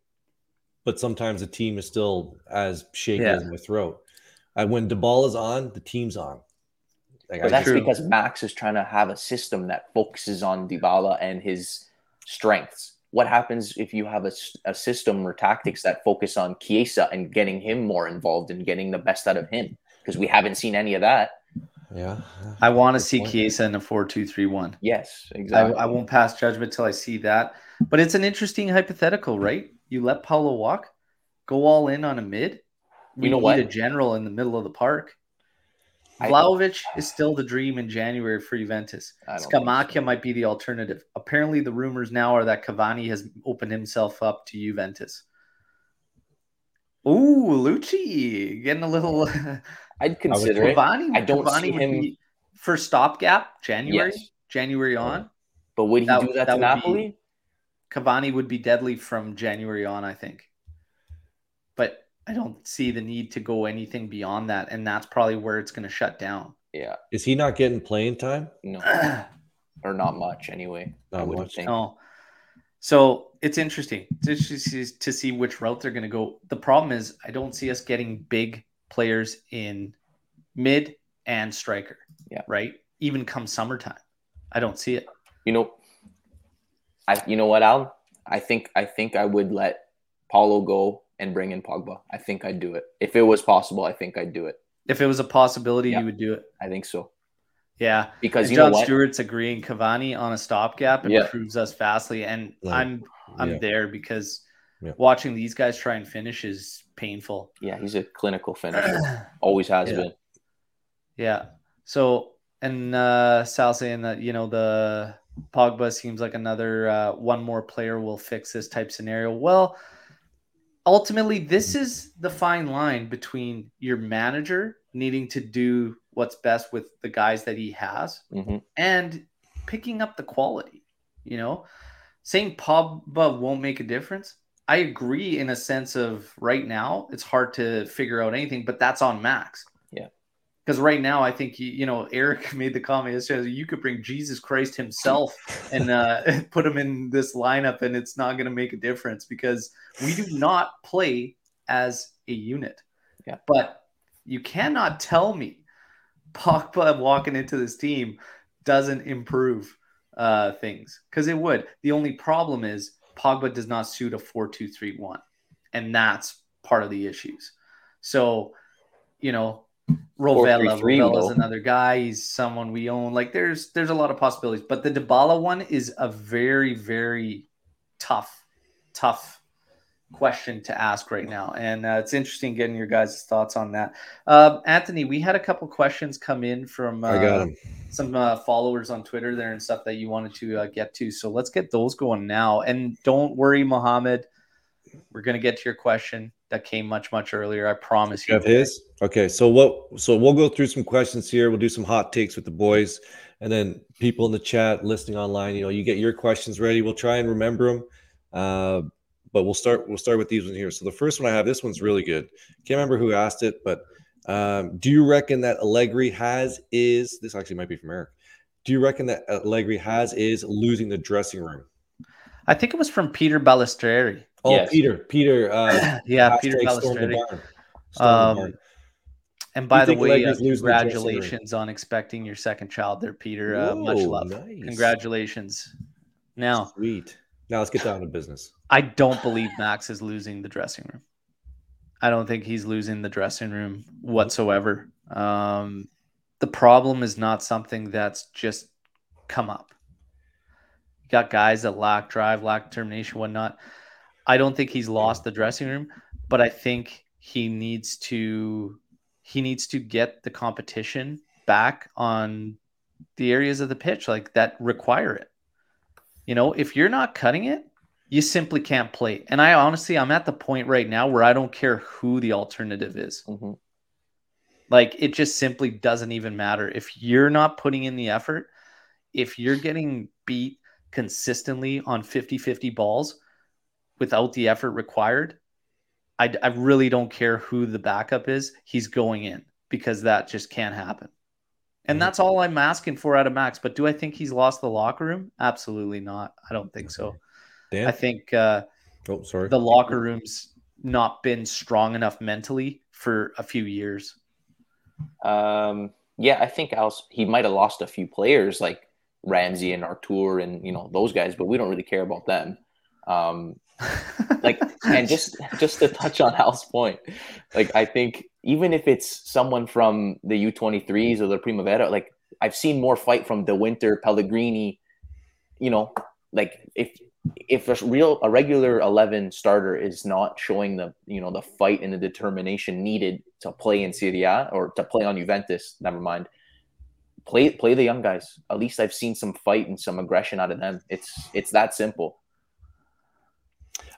but sometimes the team is still as shaky Yeah. as my throat. And when DeBall is on, the team's on. Like, But I that's True. because Max is trying to have a system that focuses on Dybala and his strengths. What happens if you have a system or tactics that focus on Chiesa and getting him more involved and getting the best out of him? Because we haven't seen any of that. yeah. I want to see point. Chiesa in a four-two-three-one. Yes, I, exactly. I won't pass judgment till I see that. But it's an interesting hypothetical, right? You let Paulo walk, go all in on a mid. We You know need what? a general in the middle of the park. I- Vlahovic is still the dream in January for Juventus. I Scamacca so. might be the alternative. Apparently, the rumors now are that Cavani has opened himself up to Juventus. Ooh, Lucci getting a little. I'd consider it. Cavani, I don't Cavani see him- be for stopgap January, Yes. January on. But would he That- do that, that to would be- Napoli? Cavani would be deadly from January on, I think. But I don't see the need to go anything beyond that, and that's probably where it's going to shut down. Yeah, Is he not getting playing time? no, no. or not much anyway. I Not wouldn't much. think. So it's interesting to see, to see which route they're going to go. The problem is I don't see us getting big players in mid and striker. Yeah. Right. Even come summertime, I don't see it. You know, I you know what, Al? I think I think I would let Paulo go and bring in Pogba. I think I'd do it if it was possible. I think I'd do it. If it was a possibility, Yeah. you would do it. I think so Yeah. because And you know John what? Stewart's agreeing Cavani on a stopgap Yeah. improves us vastly, and Right. I'm I'm Yeah. there because Yeah. watching these guys try and finish is painful. Yeah, he's a clinical finisher. Always has Yeah. been. Yeah. So and uh Sal saying that you know the Pogba seems like another uh, one more player will fix this type scenario. Well, ultimately, this is the fine line between your manager needing to do what's best with the guys that he has hmm and picking up the quality. You know, saying Pogba won't make a difference. I agree in a sense of right now it's hard to figure out anything, but that's on Max. Because right now I think you, you know Eric made the comment yesterday you could bring Jesus Christ himself and uh, put him in this lineup and it's not going to make a difference because we do not play as a unit. Yeah. But you cannot tell me Pogba walking into this team doesn't improve uh, things because it would. The only problem is Pogba does not suit a 4 2 3 1. And that's part of the issues. So, you know, Rovella, 4-3-3 Rovella's another guy. He's someone we own. Like there's there's a lot of possibilities. But the Dybala one is a very, very tough, tough question to ask right now. And uh, it's interesting getting your guys' thoughts on that. Uh, Anthony, we had a couple questions come in from uh, I got him. some uh, followers on Twitter there and stuff that you wanted to uh, get to. So let's get those going now. And don't worry, Mohammed. We're gonna get to your question that came much much earlier. I promise You have his? Okay, so what so we'll go through some questions here. We'll do some hot takes with the boys, and then people in the chat listening online, you know, you get your questions ready. We'll try and remember them. Uh, but we'll start we'll start with these ones here. So the first one I have, this one's really good. Can't remember who asked it, but um, do you reckon that Allegri has is this actually might be from Eric. Do you reckon that Allegri has is losing the dressing room? I think it was from Peter Balistreri. Oh, Yes. Peter, Peter, uh, yeah, Peter hashtag storm the Balistreri. barn. Storm the Um. And by the way, uh, Allegri's losing the dressing room? congratulations on expecting your second child there, Peter. Uh, much love. nice. Congratulations. Now, Sweet. Now let's get down to business. I don't believe Max is losing the dressing room. I don't think he's losing the dressing room whatsoever. Um, the problem is not something that's just come up. You got guys that lack drive, lack determination, whatnot. I don't think he's lost the dressing room, but I think he needs to he needs to get the competition back on the areas of the pitch like that require it. You know, if you're not cutting it, you simply can't play. And I honestly, I'm at the point right now where I don't care who the alternative is. hmm Like it just simply doesn't even matter. If you're not putting in the effort, if you're getting beat consistently on 50 50 balls without the effort required, I, I really don't care who the backup is. He's going in because that just can't happen. And Mhm. that's all I'm asking for out of Max. But do I think he's lost the locker room? Absolutely not. I don't think so. Dan? I think uh, oh, sorry. the locker rooms not been strong enough mentally for a few years. Um, yeah, I think else he might have lost a few players like Ramsey and Arthur and you know those guys, but we don't really care about them. Um, like and just just to touch on Al's point, like I think even if it's someone from the U23s or the Primavera, like I've seen more fight from De Winter, Pellegrini, you know, like if if a real a regular 11 starter is not showing the you know the fight and the determination needed to play in Serie A or to play on Juventus, never mind. Play play the young guys. At least I've seen some fight and some aggression out of them. It's it's that simple.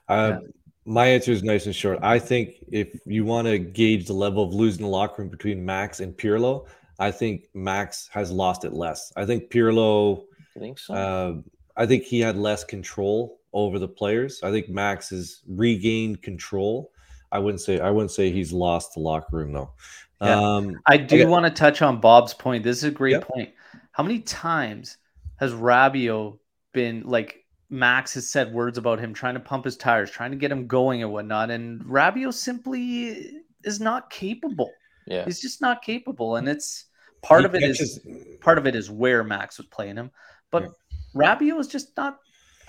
Uh, yeah. My answer is nice and short. I think if you want to gauge the level of losing the locker room between Max and Pirlo, I think Max has lost it less. I think Pirlo. I think so. Uh, I think he had less control over the players. I think Max has regained control. I wouldn't say I wouldn't say he's lost the locker room though. Yeah. Um, I do want to touch on Bob's point. This is a great point. How many times has Rabiot been like Max has said words about him trying to pump his tires, trying to get him going and whatnot, and Rabiot simply is not capable. Yeah, he's just not capable, and it's part he of it catches... is part of it is where Max was playing him, but yeah. Rabiot is just not.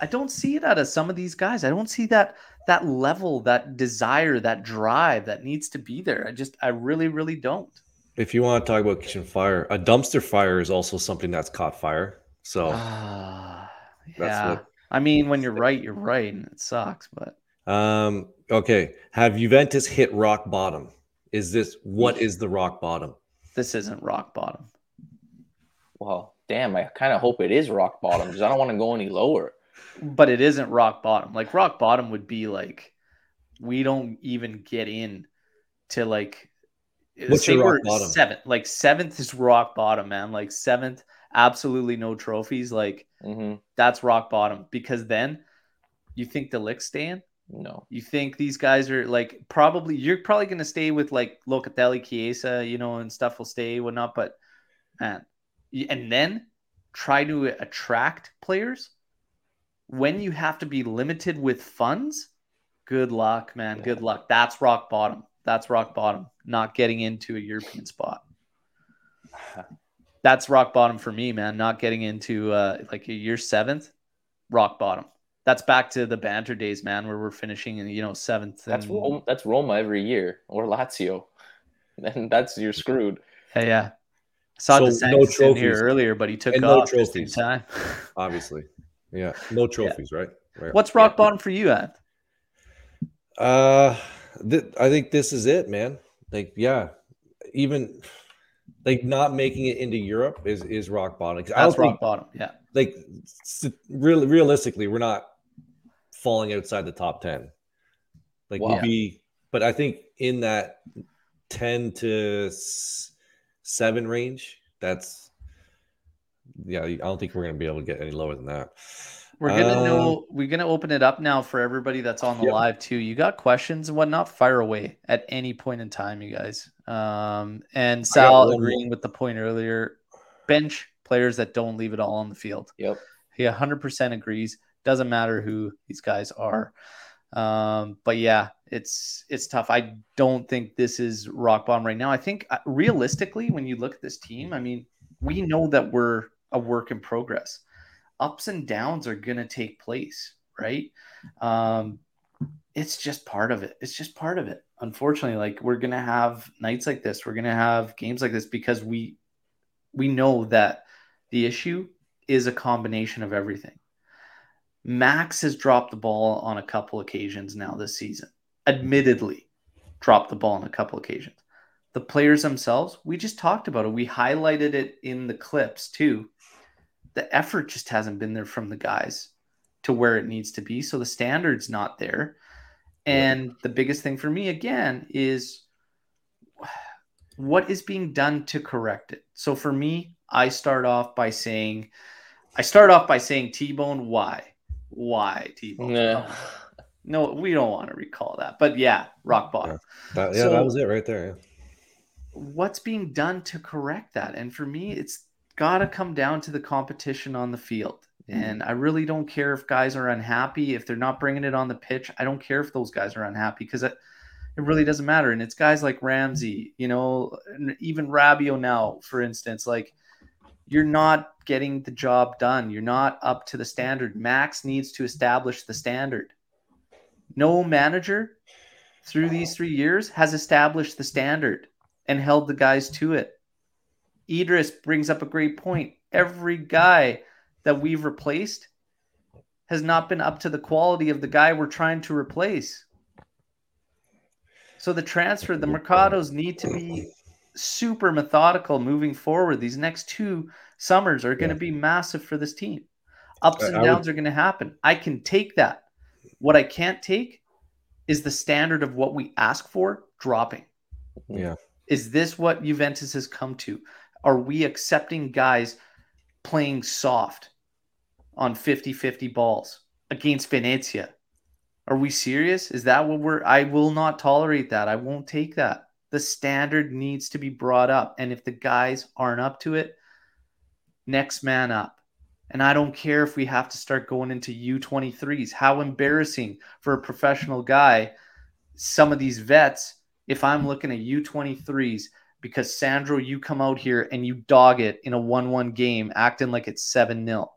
I don't see it out of some of these guys. I don't see that that level, that desire, that drive that needs to be there. I just, I really, really don't. If you want to talk about kitchen fire, a dumpster fire is also something that's caught fire. So, uh, yeah. What, I mean, when you're right, you're right, and it sucks. But um, okay. Have Juventus hit rock bottom? Is this what is the rock bottom? This isn't rock bottom. Well, damn, I kind of hope it is rock bottom because I don't want to go any lower. But it isn't rock bottom. Like rock bottom would be like we don't even get in to like What's say your rock bottom? seventh. Like seventh is rock bottom, man. Like seventh, absolutely no trophies. Like mm-hmm. that's rock bottom because then you think the lick staying? No. You think these guys are like probably you're probably gonna stay with like Locatelli, Chiesa, you know, and stuff will stay, whatnot. But man, and then try to attract players when you have to be limited with funds good luck man yeah. good luck that's rock bottom that's rock bottom not getting into a european spot that's rock bottom for me man not getting into uh like a year seventh rock bottom that's back to the banter days man where we're finishing in you know seventh and... that's Roma, that's Roma every year or Lazio and that's you're screwed yeah yeah saw so no trophies in here earlier, but he took and off no trophies. time. Obviously, yeah, no trophies, yeah. right? right? What's rock bottom for you, at? Uh, th- I think this is it, man. Like, yeah, even like not making it into Europe is is rock bottom. That's rock think, bottom. Yeah, like really realistically, we're not falling outside the top ten. Like wow. we'll be, but I think in that ten to seven range, that's yeah. I don't think we're gonna be able to get any lower than that. We're gonna uh, know. We're gonna open it up now for everybody that's on the yep. live too. You got questions and whatnot? Fire away at any point in time, you guys. Um, and Sal agreeing with the point earlier. Bench players that don't leave it all on the field. Yep. He 100% agrees. Doesn't matter who these guys are. Um, but yeah, it's it's tough. I don't think this is rock bottom right now. I think uh, realistically, when you look at this team, I mean, we know that we're a work in progress. Ups and downs are going to take place, right? Um, it's just part of it. It's just part of it. Unfortunately, like we're going to have nights like this. We're going to have games like this because we we know that the issue is a combination of everything. Max has dropped the ball on a couple occasions now this season admittedly dropped the ball on a couple occasions. The players themselves, we just talked about it. We highlighted it in the clips too. The effort just hasn't been there from the guys to where it needs to be. So the standard's not there. And the biggest thing for me again is what is being done to correct it. So for me, I start off by saying, I start off by saying T Bone, why? Why T Bone? Yeah. No, we don't want to recall that. But yeah, rock bottom. Yeah, that, yeah, so, that was it right there. Yeah. What's being done to correct that? And for me, it's got to come down to the competition on the field. Hmm. And I really don't care if guys are unhappy. If they're not bringing it on the pitch, I don't care if those guys are unhappy because it, it really doesn't matter. And it's guys like Ramsey, you know, even Rabiot now, for instance, like you're not getting the job done. You're not up to the standard. Max needs to establish the standard. No manager through these three years has established the standard and held the guys to it. Idris brings up a great point. Every guy that we've replaced has not been up to the quality of the guy we're trying to replace. So the transfer, the Mercados need to be super methodical moving forward. These next two summers are going to be massive for this team. Ups and downs would... are going to happen. I can take that. What I can't take is the standard of what we ask for dropping. Yeah. Is this what Juventus has come to? Are we accepting guys playing soft on 50 50 balls against Venezia? Are we serious? Is that what we're? I will not tolerate that. I won't take that. The standard needs to be brought up. And if the guys aren't up to it, next man up. And I don't care if we have to start going into U23s. How embarrassing for a professional guy, some of these vets, if I'm looking at U23s, because Sandro, you come out here and you dog it in a 1 1 game, acting like it's 7 0.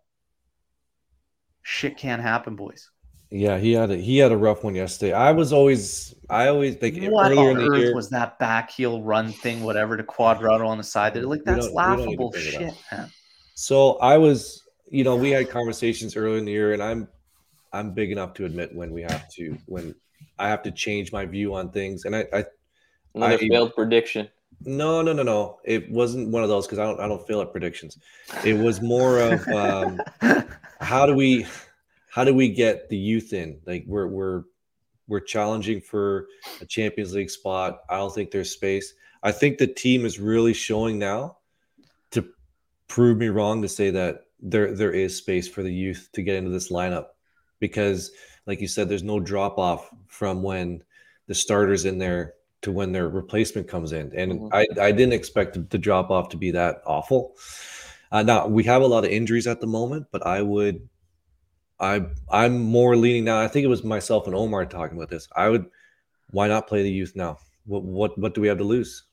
Shit can't happen, boys. Yeah, he had a he had a rough one yesterday. I was always I always like what earlier on in the earth year, was that back heel run thing, whatever to Cuadrado on the side. They're like that's laughable shit, man. So I was, you know, we had conversations earlier in the year, and I'm I'm big enough to admit when we have to when I have to change my view on things. And I, I another I, failed prediction. No, no, no, no. It wasn't one of those because I don't I don't fail at predictions. It was more of um, how do we how do we get the youth in? Like we're we're we're challenging for a Champions League spot. I don't think there's space. I think the team is really showing now to prove me wrong to say that there there is space for the youth to get into this lineup because like you said there's no drop off from when the starters in there to when their replacement comes in and mm-hmm. I, I didn't expect the drop off to be that awful uh, now we have a lot of injuries at the moment but i would I I'm more leaning now. I think it was myself and Omar talking about this. I would why not play the youth now? What what what do we have to lose?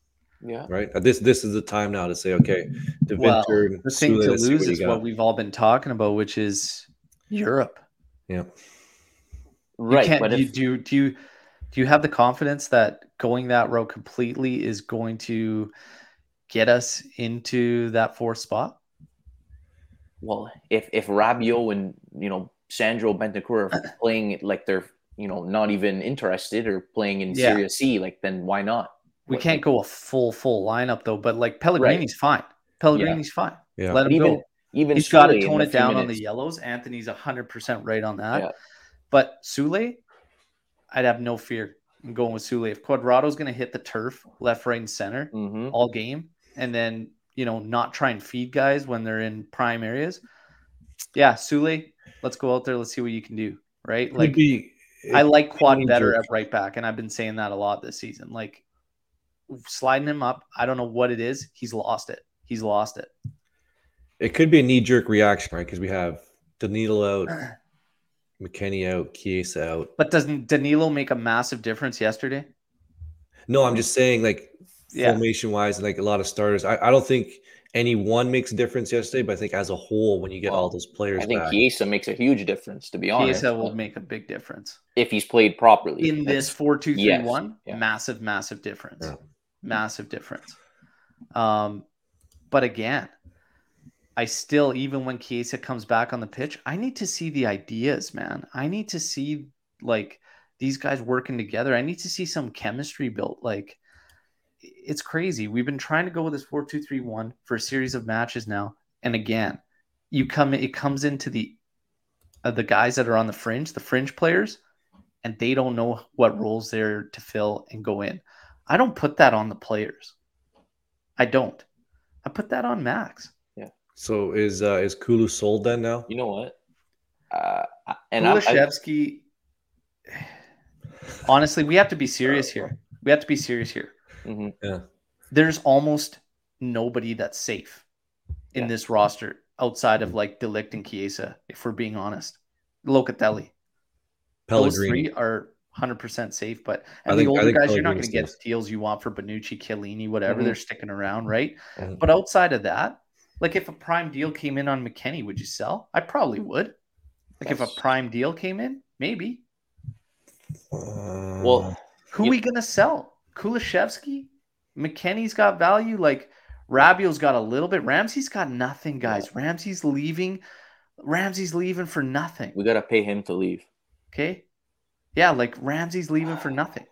Yeah. Right. Uh, this this is the time now to say, okay, the well, the thing to lose is what we've all been talking about, which is Europe. Yeah. Right. But do, if... do you do you do you have the confidence that going that route completely is going to get us into that fourth spot? Well, if if Rabiot and you know Sandro Bentancur are playing like they're you know not even interested or playing in yeah. Serie C, like then why not? We what, can't go a full full lineup though, but like Pellegrini's right. fine. Pellegrini's yeah. fine. Yeah. Let him even, go. Even he's got to tone it down minutes. on the yellows. Anthony's hundred percent right on that. Yeah. But Soulé, I'd have no fear. I'm going with Soulé. If Cuadrado's going to hit the turf left, right, and center mm-hmm. all game, and then you know not try and feed guys when they're in prime areas, yeah, Soulé, let's go out there. Let's see what you can do. Right? Like, be, I like Quad better at right back, and I've been saying that a lot this season. Like, sliding him up, I don't know what it is. He's lost it. He's lost it. It could be a knee jerk reaction, right? Because we have Danilo out, McKennie out, Chiesa out. But doesn't Danilo make a massive difference yesterday? No, I'm just saying, like, yeah. formation wise, like a lot of starters. I, I don't think any one makes a difference yesterday, but I think as a whole, when you get well, all those players, I think back, Chiesa makes a huge difference. To be honest, Chiesa will make a big difference if he's played properly in this four two three yes. one. Yeah. Massive, massive difference. Yeah. Massive difference. Um, but again, I still, even when Chiesa comes back on the pitch, I need to see the ideas, man. I need to see like these guys working together. I need to see some chemistry built. Like it's crazy. We've been trying to go with this four two three one for a series of matches now, and again, you come it comes into the uh, the guys that are on the fringe, the fringe players, and they don't know what roles they're to fill and go in. I don't put that on the players. I don't. I put that on Max. Yeah. So is uh is Kulu sold then now? You know what? Uh, and Kulusevski. Honestly, we have to be serious here. We have to be serious here. Mm-hmm. Yeah. There's almost nobody that's safe in yeah. this roster outside of like de Ligt and Chiesa, if we're being honest. Locatelli. Those three are 100% safe, but I and the think- I older think guys, you're not going to get the deals you want for Bonucci, Chiellini, whatever. Mhm. They're sticking around, right? Mhm. But outside of that, like if a prime deal came in on McKennie, would you sell? I probably would. Like if a prime deal came in, maybe. Uh, Well, Who You- we gonna sell? Kulusevski? McKennie's got value. Like Rabiot's got a little bit. Ramsey's got nothing, guys. Ramsey's leaving. Ramsey's leaving for nothing. we gotta pay him to leave. Okay. Yeah, like Ramsey's leaving for nothing.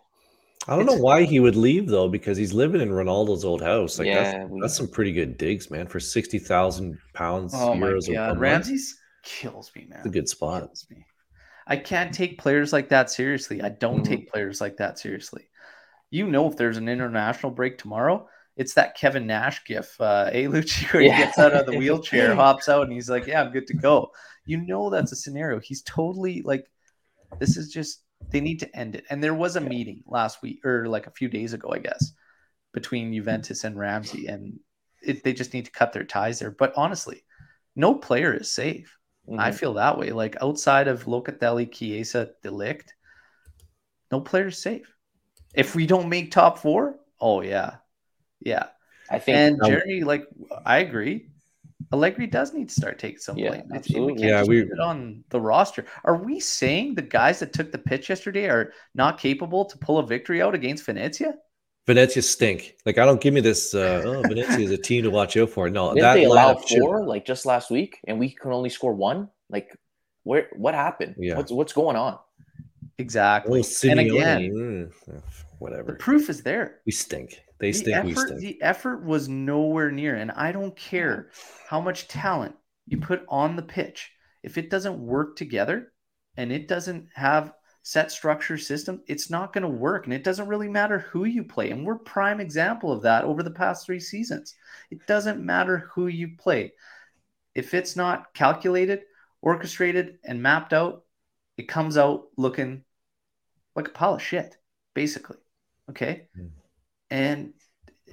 I don't know why he would leave though, because he's living in Ronaldo's old house. Like yeah, that's, we- that's some pretty good digs, man. For sixty thousand pounds, Oh my euros a- a god. Ramsey's kills me, man. It's a good spot. kills me. I can't take players like that seriously. I don't Mhm. take players like that seriously. You know, if there's an international break tomorrow, it's that Kevin Nash gif. Uh, hey, Lucci, where he Yeah. gets out of the wheelchair, hops out, and he's like, "Yeah, I'm good to go." You know, that's a scenario. He's totally like, this is just they need to end it. And there was a meeting last week or like a few days ago, I guess, between Juventus and Ramsey, and it, they just need to cut their ties there. But honestly, no player is safe. I Mhm. feel that way. Like outside of Locatelli, Chiesa, de Ligt, no player's safe. If we don't make top four, oh yeah, yeah. I think And Jeremy, like I agree, Allegri does need to start taking some Yeah, blame. It's- we can't Yeah, just we- put it on the roster. Are we saying the guys that took the pitch yesterday are not capable to pull a victory out against Venezia? Venezia stink. Like I don't give me this. Uh, oh, Venezia is a team to watch out for. No, didn't that they allow lineup should- four like just last week, and we can only score one? Like, where? What happened? Yeah. What's what's going on? Exactly. Oh, and Simeone, again, mm, the proof is there. We stink. They the stink. we stink. the effort was nowhere near, and I don't care how much talent you put on the pitch. If it doesn't work together and it doesn't have set structure system, it's not going to work. And it doesn't really matter who you play. And we're prime example of that over the past three seasons. It doesn't matter who you play. If it's not calculated, orchestrated, and mapped out, it comes out looking like a pile of shit, basically. Okay. Mm. And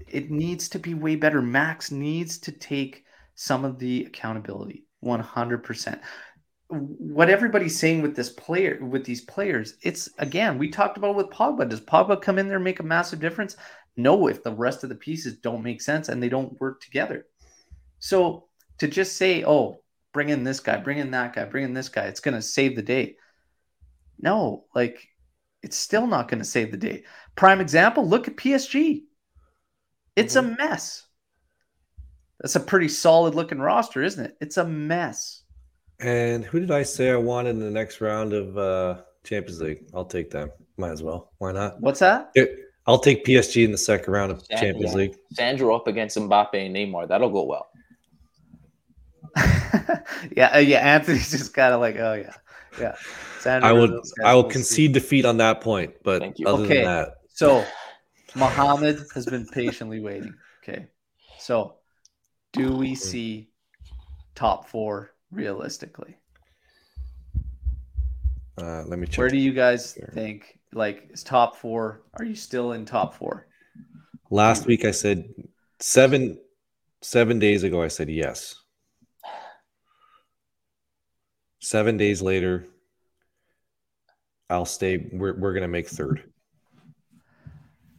it needs to be way better. Max needs to take some of the accountability 100%. What everybody's saying with this player, with these players, it's again, we talked about with Pogba. Does Pogba come in there and make a massive difference? No, if the rest of the pieces don't make sense and they don't work together. So to just say, oh, bring in this guy, bring in that guy, bring in this guy, it's going to save the day. No, like it's still not going to save the day. Prime example, look at PSG. It's a mess. That's a pretty solid looking roster, isn't it? It's a mess. And who did I say I wanted in the next round of uh, Champions League? I'll take them. Might as well. Why not? What's that? It- I'll take PSG in the second round of Yeah, Champions yeah. League. Sandro up against Mbappe and Neymar. That'll go well. yeah, uh, yeah. Anthony's just kind of like, oh yeah, yeah. Sandro I will. I will we'll see. concede defeat on that point. But Thank you. other Okay. than that, So, Muhammad has been patiently waiting. Okay, so do we see top four realistically? uh, let me check. Where do you guys Sure. think? Like, is top four? Are you still in top four? Last week I said seven. Seven days ago I said yes. Seven days later, I'll stay. We're we're gonna make third.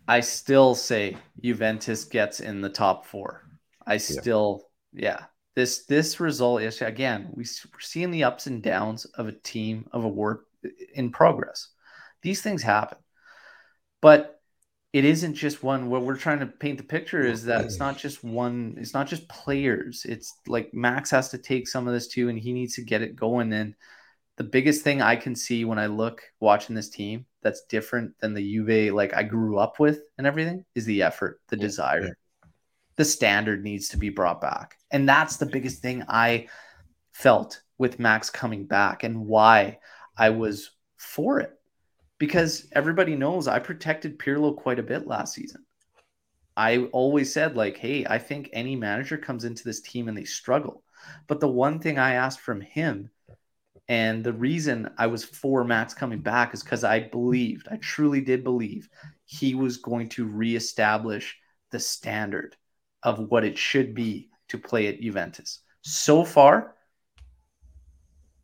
I still say Juventus gets in the top four. I still, yeah. This this result is again we, we're seeing the ups and downs of a team of a work in progress. These things happen, but it isn't just one. What we're trying to paint the picture is that it's not just one. It's not just players. It's like Max has to take some of this too, and he needs to get it going. And the biggest thing I can see when I look watching this team that's different than the Juve like I grew up with and everything is the effort, the desire. yeah. The standard needs to be brought back. And that's the biggest thing I felt with Max coming back and why I was for it. Because everybody knows I protected Pirlo quite a bit last season. I always said, like, hey, I think any manager comes into this team and they struggle. But the one thing I asked from him and the reason I was for Max coming back is because I believed, I truly did believe he was going to reestablish the standard of what it should be to play at Juventus. So far,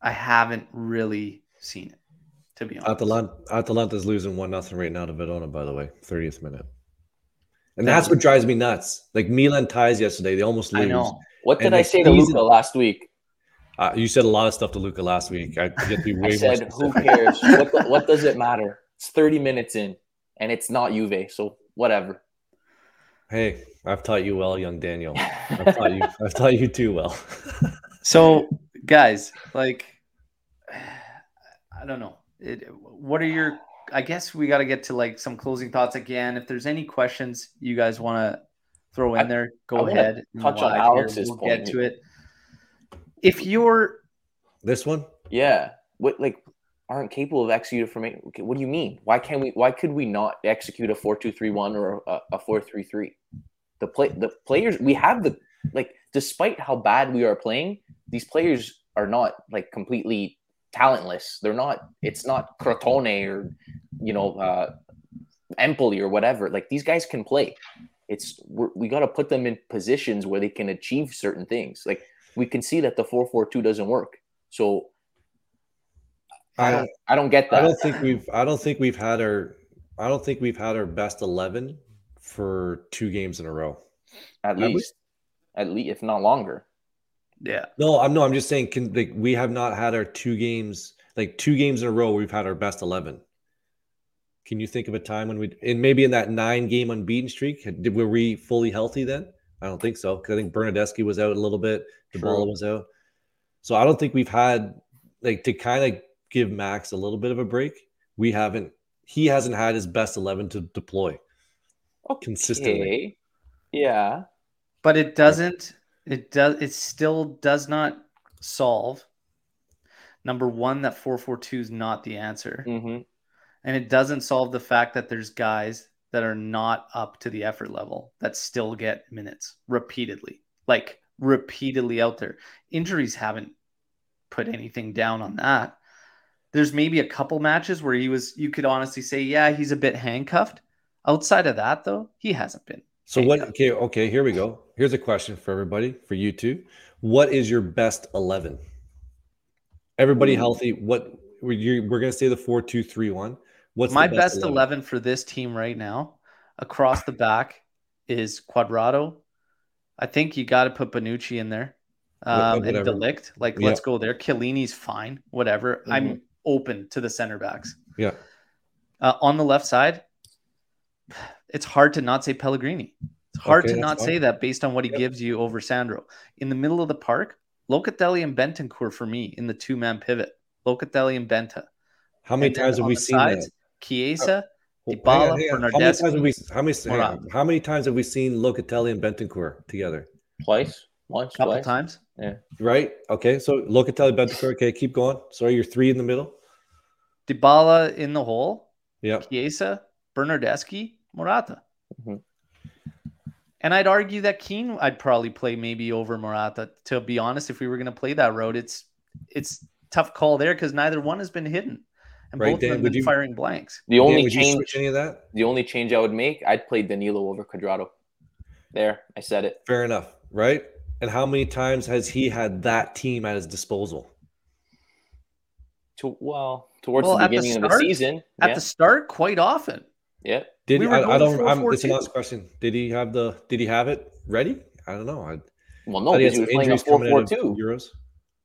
I haven't really seen it, to be honest. Atalanta, Atalanta's losing one nothing right now to Verona, by the way, 30th minute. And that's what drives me nuts. Like Milan ties yesterday, they almost lose. I know. What did And I say to season- Luca last week? Uh, you said a lot of stuff to Luca last week. I get to be way I more said, "Who cares? what, the- what does it matter? It's 30 minutes in, and it's not Juve, so whatever." Hey, I've taught you well, young Daniel. I've taught you. I've taught you too well. So, guys, like, I don't know. It, what are your? I guess we got to get to like some closing thoughts again. If there's any questions you guys want to throw in I- there, go wanna ahead. touch on. Alex's We'll point. get to it. If you're this one, Yeah, what like aren't capable of executing from it? What do you mean? Why can't we? Why could we not execute a four-two-three-one or a, a four-three-three? The play, the players we have the like. Despite how bad we are playing, these players are not like completely talentless. They're not. It's not Crotone or you know uh, Empoli or whatever. Like these guys can play. It's we're, we got to put them in positions where they can achieve certain things. Like we can see that the four-four-two doesn't work. So I don't I don't get that. I don't think we've. I don't think we've had our. I don't think we've had our best eleven for two games in a row. at least at least if not longer. Yeah, No, I'm no. I'm just saying. Can like we have not had our two games like two games in a row. where We've had our best eleven. Can you think of a time when we and maybe in that nine game unbeaten streak did, were we fully healthy then? I don't think so because I think Bernardeschi was out a little bit. Dybala True. was out, so I don't think we've had like to kind of give Max a little bit of a break. We haven't. He hasn't had his best eleven to deploy consistently. Yeah. but it doesn't. It does. It still does not solve. Number one, that four four two is not the answer. hmm And it doesn't solve the fact that there's guys that are not up to the effort level that still get minutes repeatedly, like repeatedly out there. Injuries haven't put anything down on that. There's maybe a couple matches where he was, you could honestly say, yeah, he's a bit handcuffed. Outside of that, though, he hasn't been. So what? Okay, okay. Here we go. Here's a question for everybody, for you two. What is your best eleven? Everybody healthy. What we're, we're gonna say the four two three one. What's My the best 11? for this team right now across the back is Cuadrado. I think you got to put Bonucci in there. Wha- Um, and. de Ligt. Like, Yeah. let's go there. Chiellini's fine. Whatever. I'm open to the center backs. Yeah. Uh, on the left side, it's hard to not say Pellegrini. It's hard Okay, to not fine. say that based on what he Yep. gives you over Sandro. In the middle of the park, Locatelli and Bentancur for me in the two man pivot. Locatelli and Benta. How many And times have we seen sides, that? Chiesa, oh, Hang on, hang on. How many times have we? How many? hang Morata. on. How many times have we seen Locatelli and Bentancur together? Twice, once, couple twice. times. Yeah. Right. Okay. So Locatelli, Bentancur. Okay, keep going. Sorry, you're three in the middle. Dybala in the hole, Yeah. Chiesa, Bernardeschi, Morata. Mhm. And I'd argue that Kean I'd probably play maybe over Morata. To be honest, if we were going to play that road, it's it's tough call there because neither one has been hidden, and Right, both Dan, of them would been you- firing blanks. The Dan, only would you change, switch any of that? the only change I would make, I'd play Danilo over Cuadrado. There, I said it. Fair enough. Right. And how many times has he had that team at his disposal? To well, towards Well, the at the beginning of the season. At yeah, the start, quite often. Yeah. Did We I, I don't. I'm, it's a last question. Did he have the? Did he have it ready? I don't know. I, Well, no, thought he had because he was playing a injuries coming out of Euros.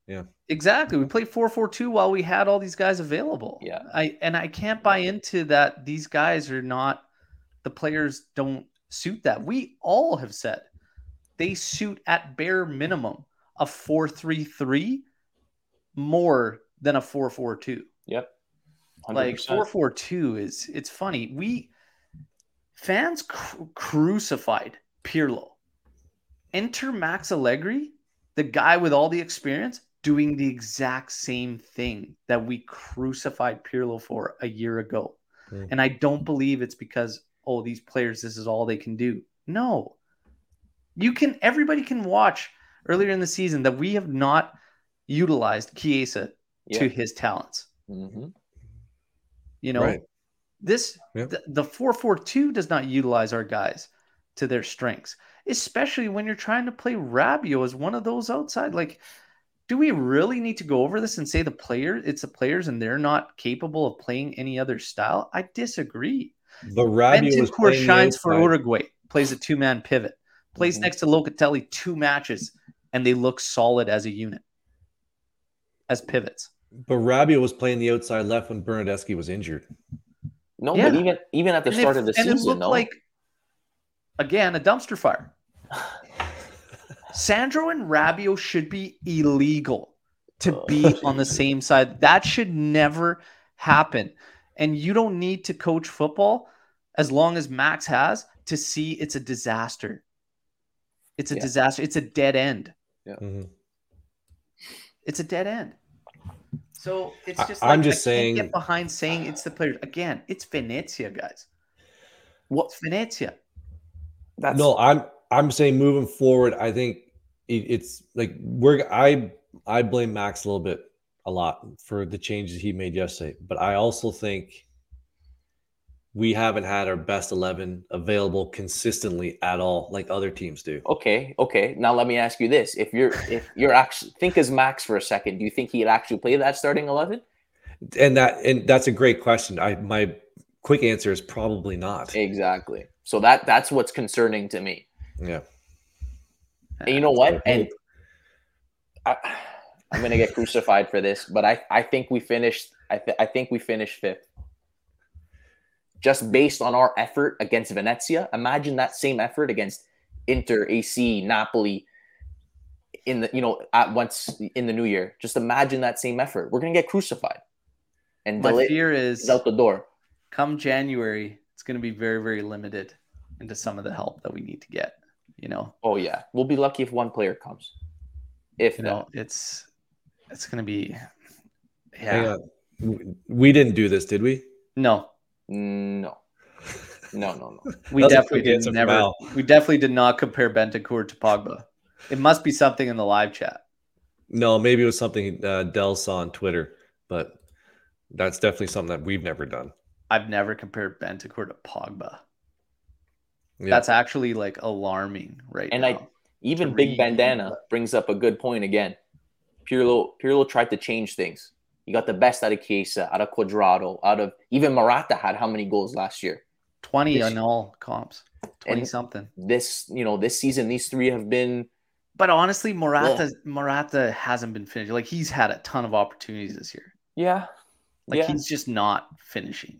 Yeah. Exactly. We played 4-4-2 while we had all these guys available. Yeah. I and I can't buy into that these guys are not the players don't suit that. We all have said they suit at bare minimum a 4-3-3 more than a 4-4-2. Yep. 100%. Like 4-4-2 is it's funny. We fans cru- crucified Pirlo. Enter Max Allegri, the guy with all the experience, doing the exact same thing that we crucified Pirlo for a year ago. Hmm. And I don't believe it's because, oh, these players, this is all they can do. No. You can, everybody can watch earlier in the season that we have not utilized Chiesa yeah. to his talents. Mhm. You know, Right. this Yeah. the, the 442 does not utilize our guys to their strengths, especially when you're trying to play Rabiot as one of those outside. Like, do we really need to go over this and say the player, it's the players and they're not capable of playing any other style? I disagree. The Rabiot was the shines for. Uruguay, plays a two man pivot, plays Mhm. next to Locatelli two matches, and they look solid as a unit, as pivots. But Rabiot was playing the outside left when Bernardeschi was injured. No, Yeah. but even even at the And start it- of the and it season, looked though, like again a dumpster fire. Sandro and Rabiot should be illegal to be Oh, on the same side. That should never happen. And you don't need to coach football as long as Max has to see it's a disaster. It's a Yeah. disaster. It's a dead end. Mhm. It's a dead end. So it's I- just I'm like, just I can't saying- get behind saying it's the players. Again, it's Venezia, guys. What's It's Venezia. that's No, I'm I'm saying moving forward, I think it, it's like we're I I blame Max a little bit a lot for the changes he made yesterday, but I also think we haven't had our best 11 available consistently at all like other teams do. okay. Okay, now let me ask you this: if you're if you're actually think as Max for a second, do you think he'd actually play that starting eleven? And that and that's a great question. I my quick answer is probably not. Exactly. So that that's what's concerning to me. Yeah. And you know what? And I, I'm gonna get crucified for this, but I I think we finished. I th- I think we finished fifth. Just based on our effort against Venezia, imagine that same effort against Inter, AC, Napoli, in the you know at once in the new year. Just imagine that same effort. We're gonna get crucified, and My delay fear is is out the door. come January, it's going to be very, very limited into some of the help that we need to get. You know, Oh yeah, we'll be lucky if one player comes. If you that. know, it's it's going to be, yeah, We didn't do this, did we? no, No. No, no, no. we definitely did never, Al. we definitely did not compare Bentancur to Pogba. It must be something in the live chat. No, maybe it was something uh, Dell saw on Twitter, but that's definitely something that we've never done. I've never compared Bentancur to Pogba. Yeah. That's actually like alarming right And now. I- Even to Big. Bandana brings up a good point again. Pirlo Pirlo tried to change things. You got the best out of Chiesa, out of Cuadrado, out of even Morata had how many goals last year? 20 This- on all comps, 20 And- something. This, you know, this season, these three have been But honestly, Morata Morata hasn't been finishing. Like he's had a ton of opportunities this year. yeah. Like Yeah. he's just not finishing.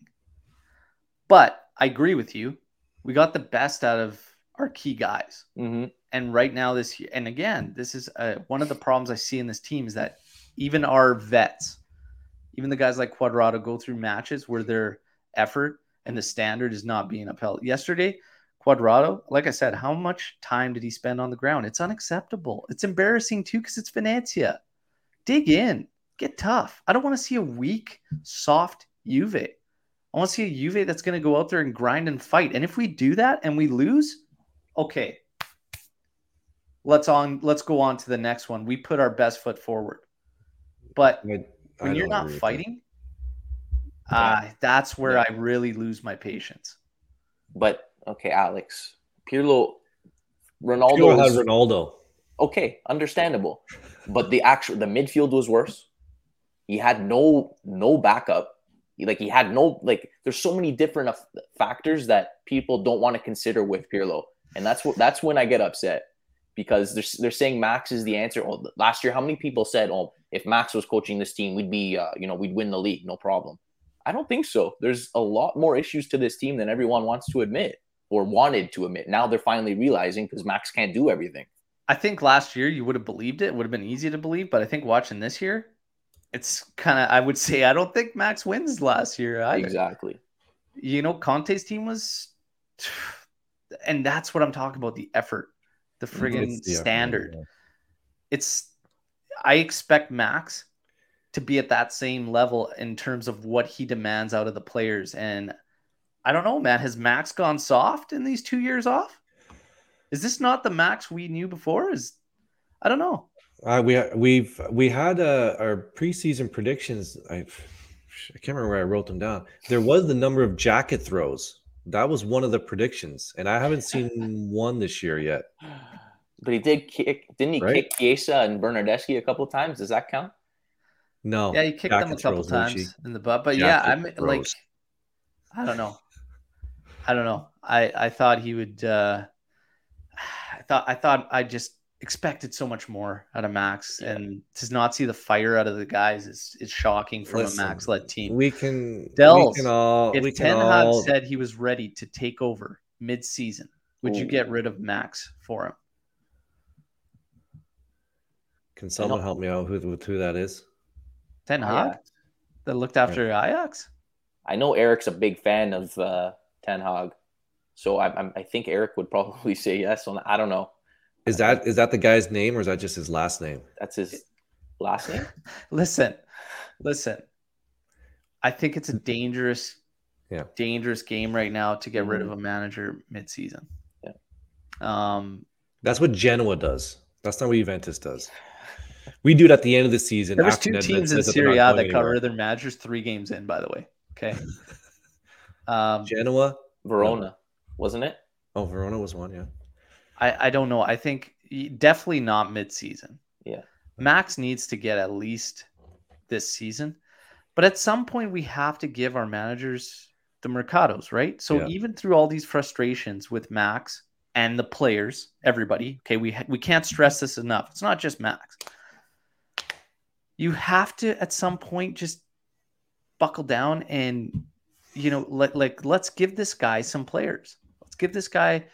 But I agree with you. We got the best out of our key guys. hmm And right now, this year, and again, this is uh, one of the problems I see in this team is that even our vets, even the guys like Cuadrado, go through matches where their effort and the standard is not being upheld. Yesterday, Cuadrado, like I said, how much time did he spend on the ground? It's unacceptable. It's embarrassing too because it's Venezia. Dig in, get tough. I don't want to see a weak, soft Juve. I want to see a Juve that's going to go out there and grind and fight. And if we do that and we lose, okay, let's on let's go on to the next one. We put our best foot forward. But I when you're don't not agree with that. fighting, uh, that's where Yeah. I really lose my patience. But okay, Alex. Pirlo Pirlo Ronaldo had is- Ronaldo. okay, understandable. But the actual the midfield was worse. He had no no backup. He, like he had no like. There's so many different of- factors that people don't want to consider with Pirlo, and that's what that's when I get upset because they're they're saying Max is the answer. Oh, last year, how many people said, "Oh, if Max was coaching this team, we'd be uh, you know we'd win the league, no problem." I don't think so. There's a lot more issues to this team than everyone wants to admit or wanted to admit. Now they're finally realizing because Max can't do everything. I think last year you would have believed it. It would have been easy to believe, but I think watching this year, it's kind of I would say I don't think Max wins last year either. Exactly. You know, Conte's team was and that's what I'm talking about, the effort, the friggin' It's the effort, standard. yeah. it's I expect Max to be at that same level in terms of what he demands out of the players. And I don't know, man. Has Max gone soft in these two years off? Is this not the Max we knew before? Is I don't know. Uh, we we've we had uh, our preseason predictions. I I can't remember where I wrote them down. There was the number of jacket throws That was one of the predictions, and I haven't seen one this year yet. But he did kick, didn't he Right. kick Chiesa and Bernardeschi a couple of times? Does that count? No, Yeah, he kicked them a couple throws, times Lucci. in the butt, but yeah, Jacket I mean, like. I don't know. I don't know. I I thought he would. uh I thought I thought I just expected so much more out of Max, Yeah. and to not see the fire out of the guys is is shocking from Listen, a Max led team. We can. Dells, we can all. we if can Ten Hag all. said he was ready to take over mid season, would you get rid of Max for him? Can someone help me out with, with who that is? Ten Hag Ajax. that looked after Ajax. I know Eric's a big fan of uh, Ten Hag, so I, I'm- I think Eric would probably say yes. On I don't know. Is that is that the guy's name or is that just his last name? That's his last name. Listen, listen. I think it's a dangerous, Yeah. dangerous game right now to get rid of a manager mid-season. Yeah. Um, That's what Genoa does. That's not what Juventus does. We do it at the end of the season. there was two teams in says that they're Serie A that got anywhere. rid of their managers three games in. By the way, okay. Um, Genoa. Verona, wasn't it? Oh, Verona was one. Yeah. I I don't know. I think definitely not mid-season. Yeah. Max needs to get at least this season, but at some point we have to give our managers the mercados, right? So Yeah. even through all these frustrations with Max and the players, everybody, okay, we ha- we can't stress this enough. It's not just Max. You have to at some point just buckle down and you know let like let's give this guy some players. Let's give this guy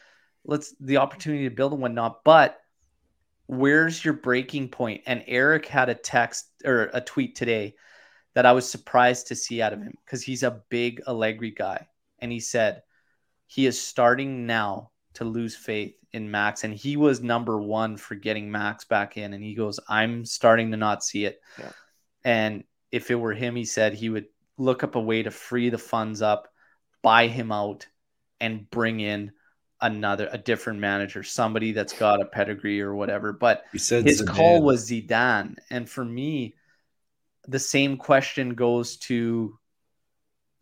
let's the opportunity to build and whatnot. But where's your breaking point? And Eric had a text or a tweet today that I was surprised to see out of him because he's a big Allegri guy. And he said he is starting now to lose faith in Max. And he was number one for getting Max back in. And he goes, I'm starting to not see it. Yeah. And if it were him, he said he would look up a way to free the funds up, buy him out, and bring in another a different manager, somebody that's got a pedigree or whatever. But He said his call was Zidane, and for me, the same question goes to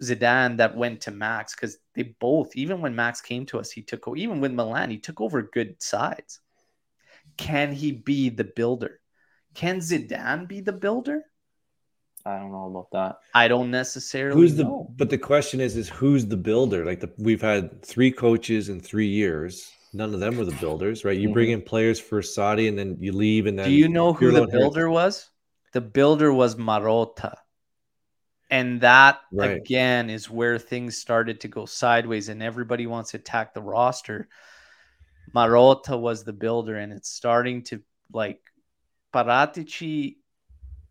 Zidane that went to Max because they both, even when Max came to us, he took o- even with Milan, he took over good sides. Can he be the builder? Can Zidane be the builder? I don't know about that. I don't necessarily Who's the? know. But the question is, is who's the builder? Like the, we've had three coaches in three years. None of them were the builders, right? You bring mm-hmm. in players for Sarri, and then you leave, and then Do you know who the and Herrera- builder was? The builder was Marotta. And that Right. again is where things started to go sideways and everybody wants to attack the roster. Marotta was the builder and it's starting to like Paratici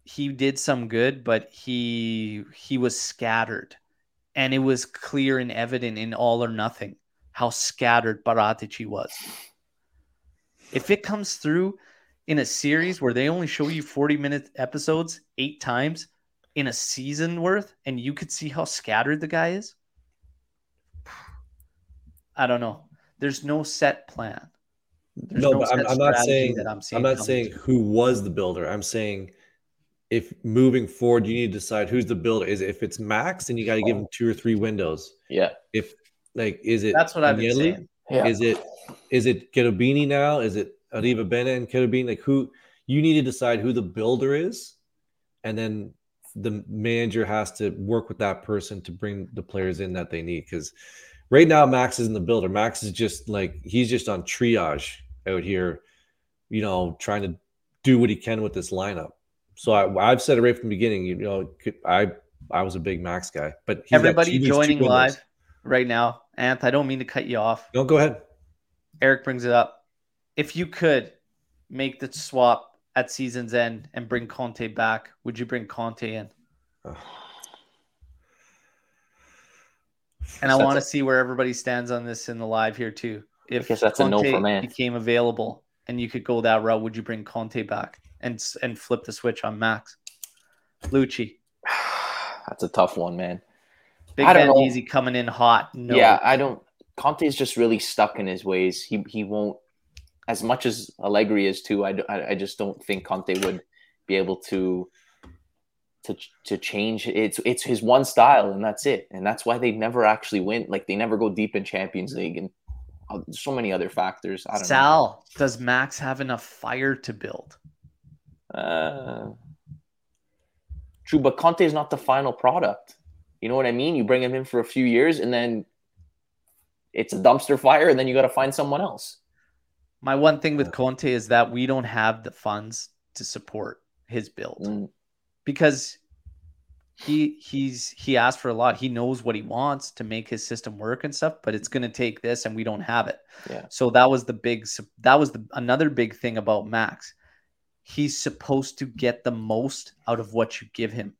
he did some good but he he was scattered and it was clear and evident in all or nothing how scattered Paratici was. If it comes through in a series where they only show you 40 minute episodes eight times in a season worth and you could see how scattered the guy is i don't know there's no set plan There's no, but I'm, I'm not saying that I'm, seeing not saying through. who was the builder. I'm saying if moving forward, you need to decide who's the builder. Is it, if it's Max, then you got to give him two or three windows. Yeah. If like, is it that's what i've been saying Yeah. Is it is it Cherubini now? Is it Arrivabene and Cherubini? Like who you need to decide who the builder is, and then the manager has to work with that person to bring the players in that they need. Because right now Max isn't the builder. Max is just like he's just on triage out here, you know, trying to do what he can with this lineup. So I, I've said it right from the beginning. You know, I I was a big Max guy, but he's got- everybody two joining live right now anth i don't mean to cut you off No, go ahead. eric brings it up if you could make the swap at season's end and bring conte back would you bring conte in And I want to see where everybody stands on this in the live here too. If that's a no Conte from became available and you could go that route, would you bring Conte back and and flip the switch on Max? Lucci, That's a tough one, man. Big I don't Ben know. Easy coming in hot. No. Yeah, I don't. Conte's just really stuck in his ways. He he won't. As much as Allegri is too, I, I just don't think Conte would be able to to to change. It's it's his one style, and that's it. And that's why they never actually win. Like they never go deep in Champions League, and uh, so many other factors. I don't Sal, know. does Max have enough fire to build? Uh, true, but Conte is not the final product. You know what I mean? You bring him in for a few years, and then it's a dumpster fire, and then you got to find someone else. My one thing with Conte is that we don't have the funds to support his build mm. because he he's he asked for a lot. He knows what he wants to make his system work and stuff, but it's going to take this, and we don't have it. Yeah. So that was the big that was the another big thing about Max. He's supposed to get the most out of what you give him.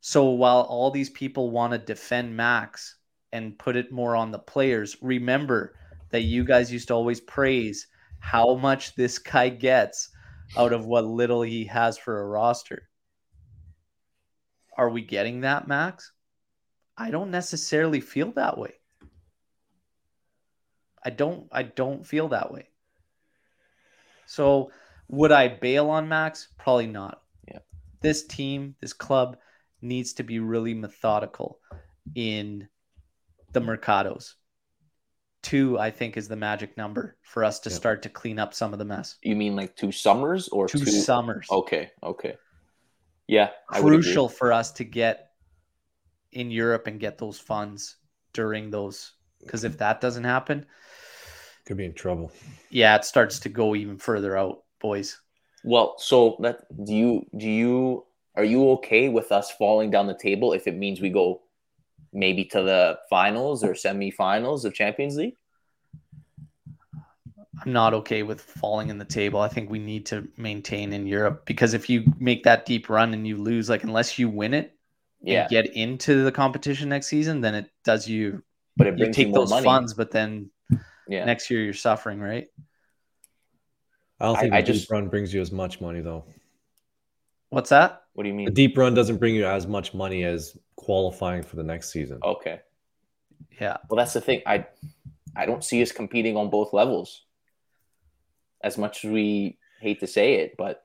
So while all these people want to defend Max and put it more on the players, remember that you guys used to always praise how much this guy gets out of what little he has for a roster. Are we getting that, Max? I don't necessarily feel that way. I don't I don't feel that way. So would I bail on Max? Probably not. Yeah. This team, this club needs to be really methodical in the mercados two i think is the magic number for us to start to clean up some of the mess. You mean like two summers or two, two... summers. Okay okay. Yeah crucial for us to get in europe and get those funds during those because if that doesn't happen could be in trouble. yeah it starts to go even further out boys. Well so that do you do you are you okay with us falling down the table if it means we go maybe to the finals or semifinals of Champions League? I'm not okay with falling in the table. I think we need to maintain in Europe because if you make that deep run and you lose, like unless you win it, yeah, get into the competition next season, then it does you. But it brings you take you those money. funds, but then yeah. next year you're suffering, right? I don't think I, I deep just, run brings you as much money though. What's that? What do you mean? A deep run doesn't bring you as much money as qualifying for the next season. Okay. Yeah. Well, that's the thing. I I don't see us competing on both levels. As much as we hate to say it, but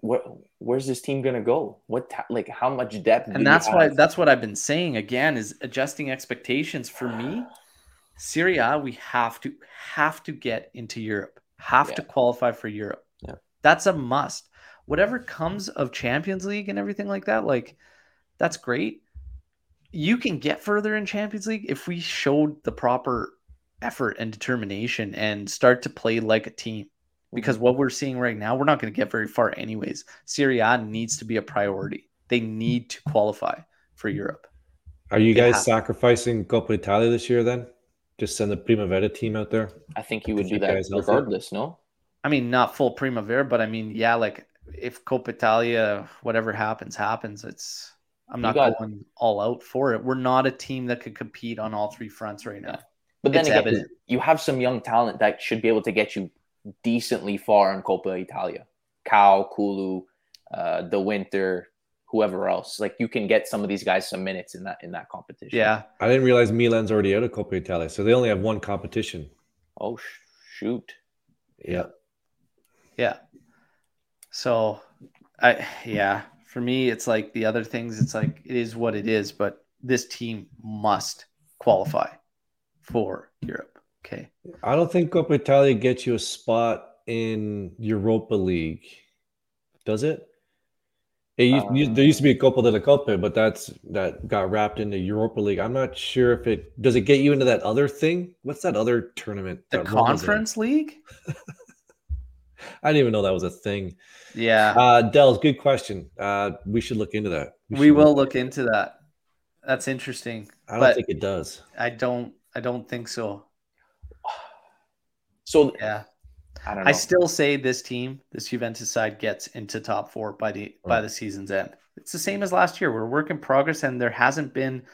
where where's this team gonna go? What like how much depth? And that's why that's what I've been saying again is adjusting expectations for me. Serie A, we have to have to get into Europe, have yeah. to qualify for Europe. Yeah. That's a must whatever comes of Champions League and everything like that, like that's great. You can get further in Champions League if we showed the proper effort and determination and start to play like a team. Because mm-hmm. what we're seeing right now, we're not going to get very far anyways. Serie A needs to be a priority. They need to qualify for Europe. Are you guys sacrificing Coppa Italia this year then? Just send the Primavera team out there? I think you would do that regardless, no? I mean, not full Primavera, but I mean, yeah, like if Coppa Italia, whatever happens, happens. It's I'm not got, going all out for it. We're not a team that could compete on all three fronts right now. But then it's again, evident. you have some young talent that should be able to get you decently far in Coppa Italia. Cow, Kulu, uh, De Winter, whoever else. Like you can get some of these guys some minutes in that in that competition. Yeah, I didn't realize Milan's already out of Coppa Italia, so they only have one competition. Oh shoot! Yeah, yeah. So, I yeah, for me, it's like the other things. It's like it is what it is, but this team must qualify for Europe. Okay. I don't think Coppa Italia gets you a spot in Europa League, does it? It used, um, there used to be a Copa de la Copa, but that's that got wrapped into the Europa League. I'm not sure if it does it get you into that other thing. What's that other tournament? The Conference League. I didn't even know that was a thing. Yeah. Uh, Dells, good question. Uh, we should look into that. We, we will look into that. That's interesting. I don't think it does. I don't. I don't think so. So yeah, I don't. Know. I still say this team, this Juventus side, gets into top four by the right. by the season's end. It's the same as last year. We're work in progress, and there hasn't been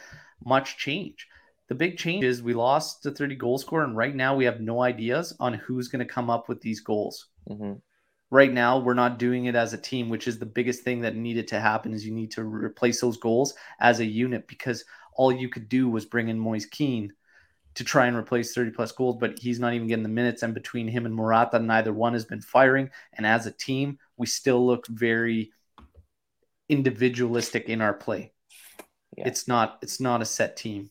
much change. The big change is we lost the 30 goal score, and right now we have no ideas on who's going to come up with these goals. Mm-hmm. Right now, we're not doing it as a team, which is the biggest thing that needed to happen. Is you need to replace those goals as a unit because all you could do was bring in Moise Kean to try and replace 30 plus goals, but he's not even getting the minutes. And between him and Morata, neither one has been firing. And as a team, we still look very individualistic in our play. Yeah. It's not it's not a set team.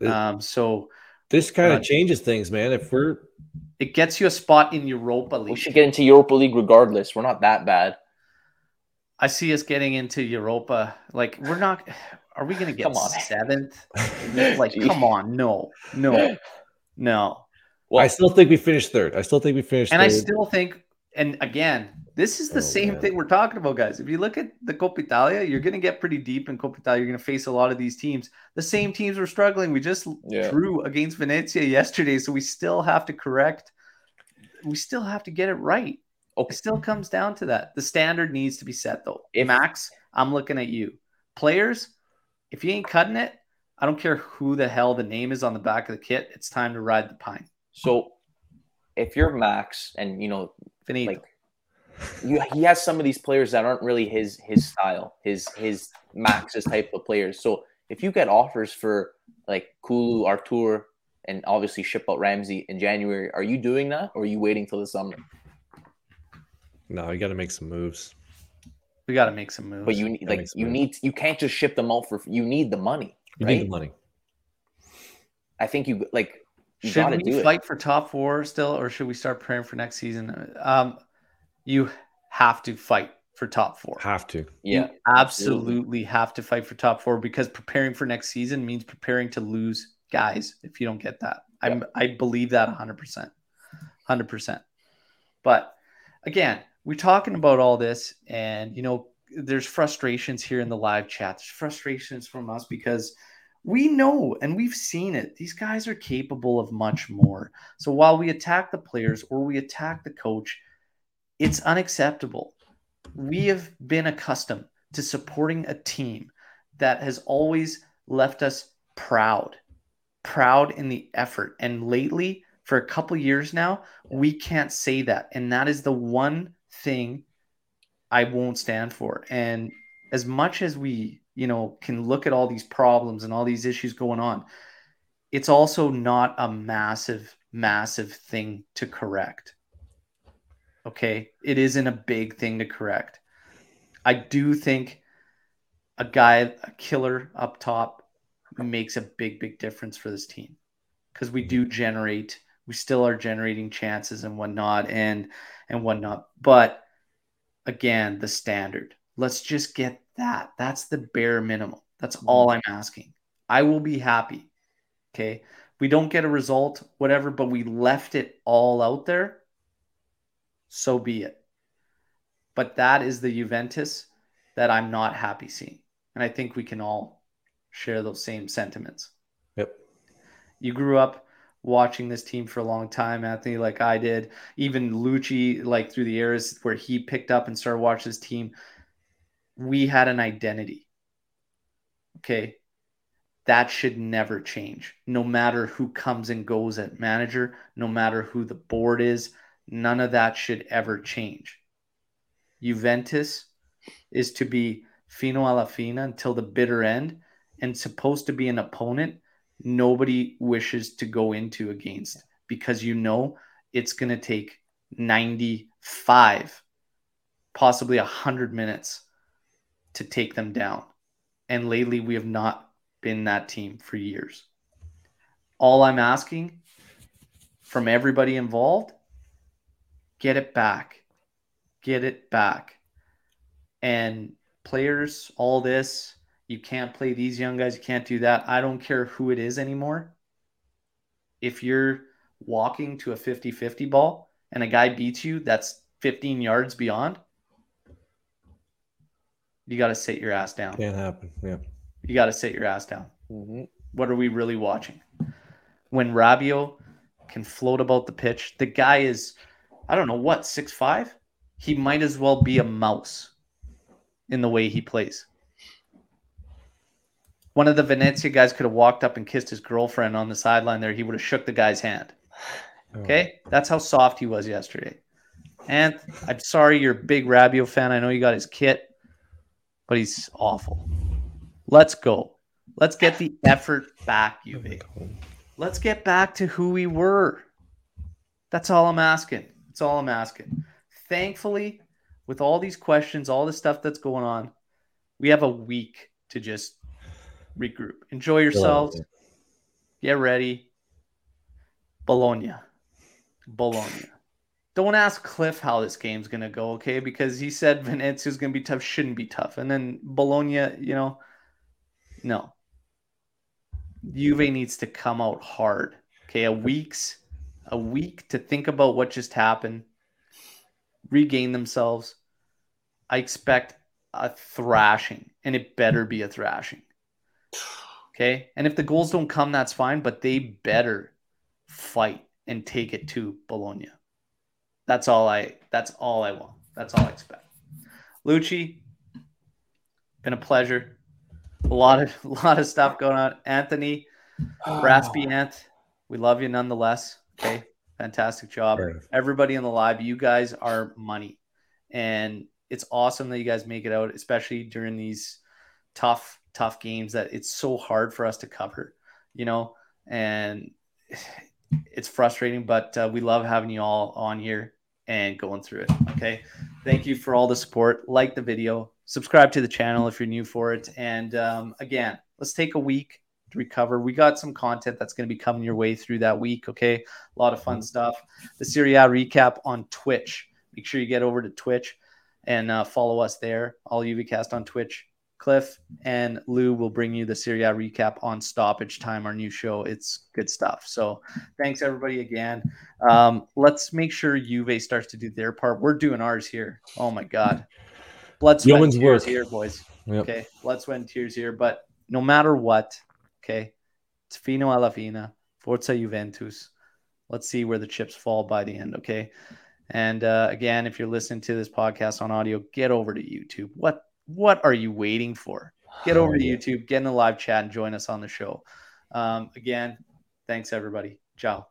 Yeah. Um, so This kind Uh, of changes things, man. If we're it gets you a spot in Europa League. We should get into Europa League regardless. We're not that bad. I see us getting into Europa. Like we're not. Are we going to get Come on. seventh? like, Gee. come on, no, no, no. Well, I still think we finished third. I still think we finished And third. I still think, and again, this is the Oh, same man. thing we're talking about, guys. If you look at the Coppa Italia, you're going to get pretty deep in Coppa Italia. You're going to face a lot of these teams. The same teams were struggling. We just Yeah. drew against Venezia yesterday, so we still have to correct. We still have to get it right. Okay. It still comes down to that. The standard needs to be set, though. If- Max, I'm looking at you. Players, if you ain't cutting it, I don't care who the hell the name is on the back of the kit. It's time to ride the pine. So if you're Max and you know Finito. like you he has some of these players that aren't really his his style, his his Max's type of players. So if you get offers for like Kulu, Arthur, and obviously ship out Ramsey in January, are you doing that or are you waiting till the summer? no, you got to make some moves. we got to make some moves. But you need like you sense. need you can't just ship them out for you need the money. You Right? need the money. I think you like you should we do it. fight for top four still, or should we start praying for next season? Um, you have to fight for top four. Have to. Yeah. you absolutely have to fight for top four because preparing for next season means preparing to lose guys. If you don't get that, I'm I believe that 100, percent 100. percent But again, we're talking about all this, and you know, there's frustrations here in the live chat. There's frustrations from us because we know and we've seen it. These guys are capable of much more. So while we attack the players or we attack the coach, it's unacceptable. We have been accustomed to supporting a team that has always left us proud, proud in the effort. And lately, for a couple years now, we can't say that. And that is the one thing I won't stand for. And as much as we, you know, can look at all these problems and all these issues going on, it's also not a massive, massive thing to correct. Okay. It isn't a big thing to correct. I do think a guy, a killer up top makes a big, big difference for this team because we do mm-hmm. generate, we still are generating chances and whatnot and, and whatnot. But again, the standard, let's just get that. That's the bare minimum. That's mm-hmm. all I'm asking. I will be happy. Okay. We don't get a result, whatever, but we left it all out there. So be it. But that is the Juventus that I'm not happy seeing. And I think we can all share those same sentiments. Yep. You grew up watching this team for a long time, Anthony, like I did. Even Lucci, like through the years where he picked up and started watching this team, we had an identity. Okay. That should never change. No matter who comes and goes at manager, no matter who the board is, none of that should ever change. Juventus is to be fino alla fine until the bitter end and supposed to be an opponent nobody wishes to go into against because you know it's going to take 95 possibly 100 minutes to take them down. And lately we have not been that team for years. All i'm asking from everybody involved get it back. Get it back. And players all this you can't play these young guys you can't do that. I don't care who it is anymore. If you're walking to a 50-50 ball and a guy beats you that's 15 yards beyond you got to sit your ass down Can't happen. Yeah. you got to sit your ass down Mhm. what are we really watching? When Rabiot can float about the pitch, the guy is, I don't know what, six five. He might as well be a mouse in the way he plays. One of the Venezia guys could have walked up and kissed his girlfriend on the sideline there. He would have shook the guy's hand. Oh. Okay, that's how soft he was yesterday. And I'm sorry you're a big Rabiot fan. I know you got his kit, but he's awful. Let's go. Let's get the effort back, Juve. Let's get back to who we were. That's all I'm asking. That's all I'm asking. Thankfully, with all these questions, all the stuff that's going on, We have a week to just regroup. Enjoy yourselves. Get ready. Bologna. Bologna. Don't ask Cliff how this game's gonna go, okay? Because he said Venezia's gonna be tough, shouldn't be tough. And then Bologna, you know, no. Juve needs to come out hard. Okay, a week's a week to think about what just happened, regain themselves. I expect a thrashing, and it better be a thrashing. Okay. And if the goals don't come, that's fine, but they better fight and take it to Bologna. That's all I that's all I want. That's all I expect. Lucci, been a pleasure. A lot of a lot of stuff going on. Anthony, Raspy Ant, we love you nonetheless. Okay. Fantastic job. Sure. Everybody in the live, you guys are money. And it's awesome that you guys make it out, especially during these tough, tough games that it's so hard for us to cover, you know, and it's frustrating, but uh, we love having you all on here and going through it. Okay. Thank you for all the support. Like the video, subscribe to the channel if you're new for it. And um, again, let's take a week to recover. We got some content that's going to be coming your way through that week. Okay. A lot of fun stuff. The Serie A recap on Twitch. Make sure you get over to Twitch and uh, follow us there. All UVCast on Twitch. Cliff and Lou will bring you the Serie A recap on Stoppage Time, our new show. It's good stuff. So thanks everybody again. Um, let's make sure Juve starts to do their part. We're doing ours here. Oh my God, blood, sweat, Yeoman's tears work. here, boys. Yep. Okay, blood, sweat, and tears here. But no matter what, okay, it's fino alla fine. Forza Juventus. Let's see where the chips fall by the end. Okay. And uh, again, if you're listening to this podcast on audio, get over to YouTube. What what are you waiting for? Get over to Yeah. YouTube, get in the live chat, and join us on the show. Um, again, thanks everybody. Ciao.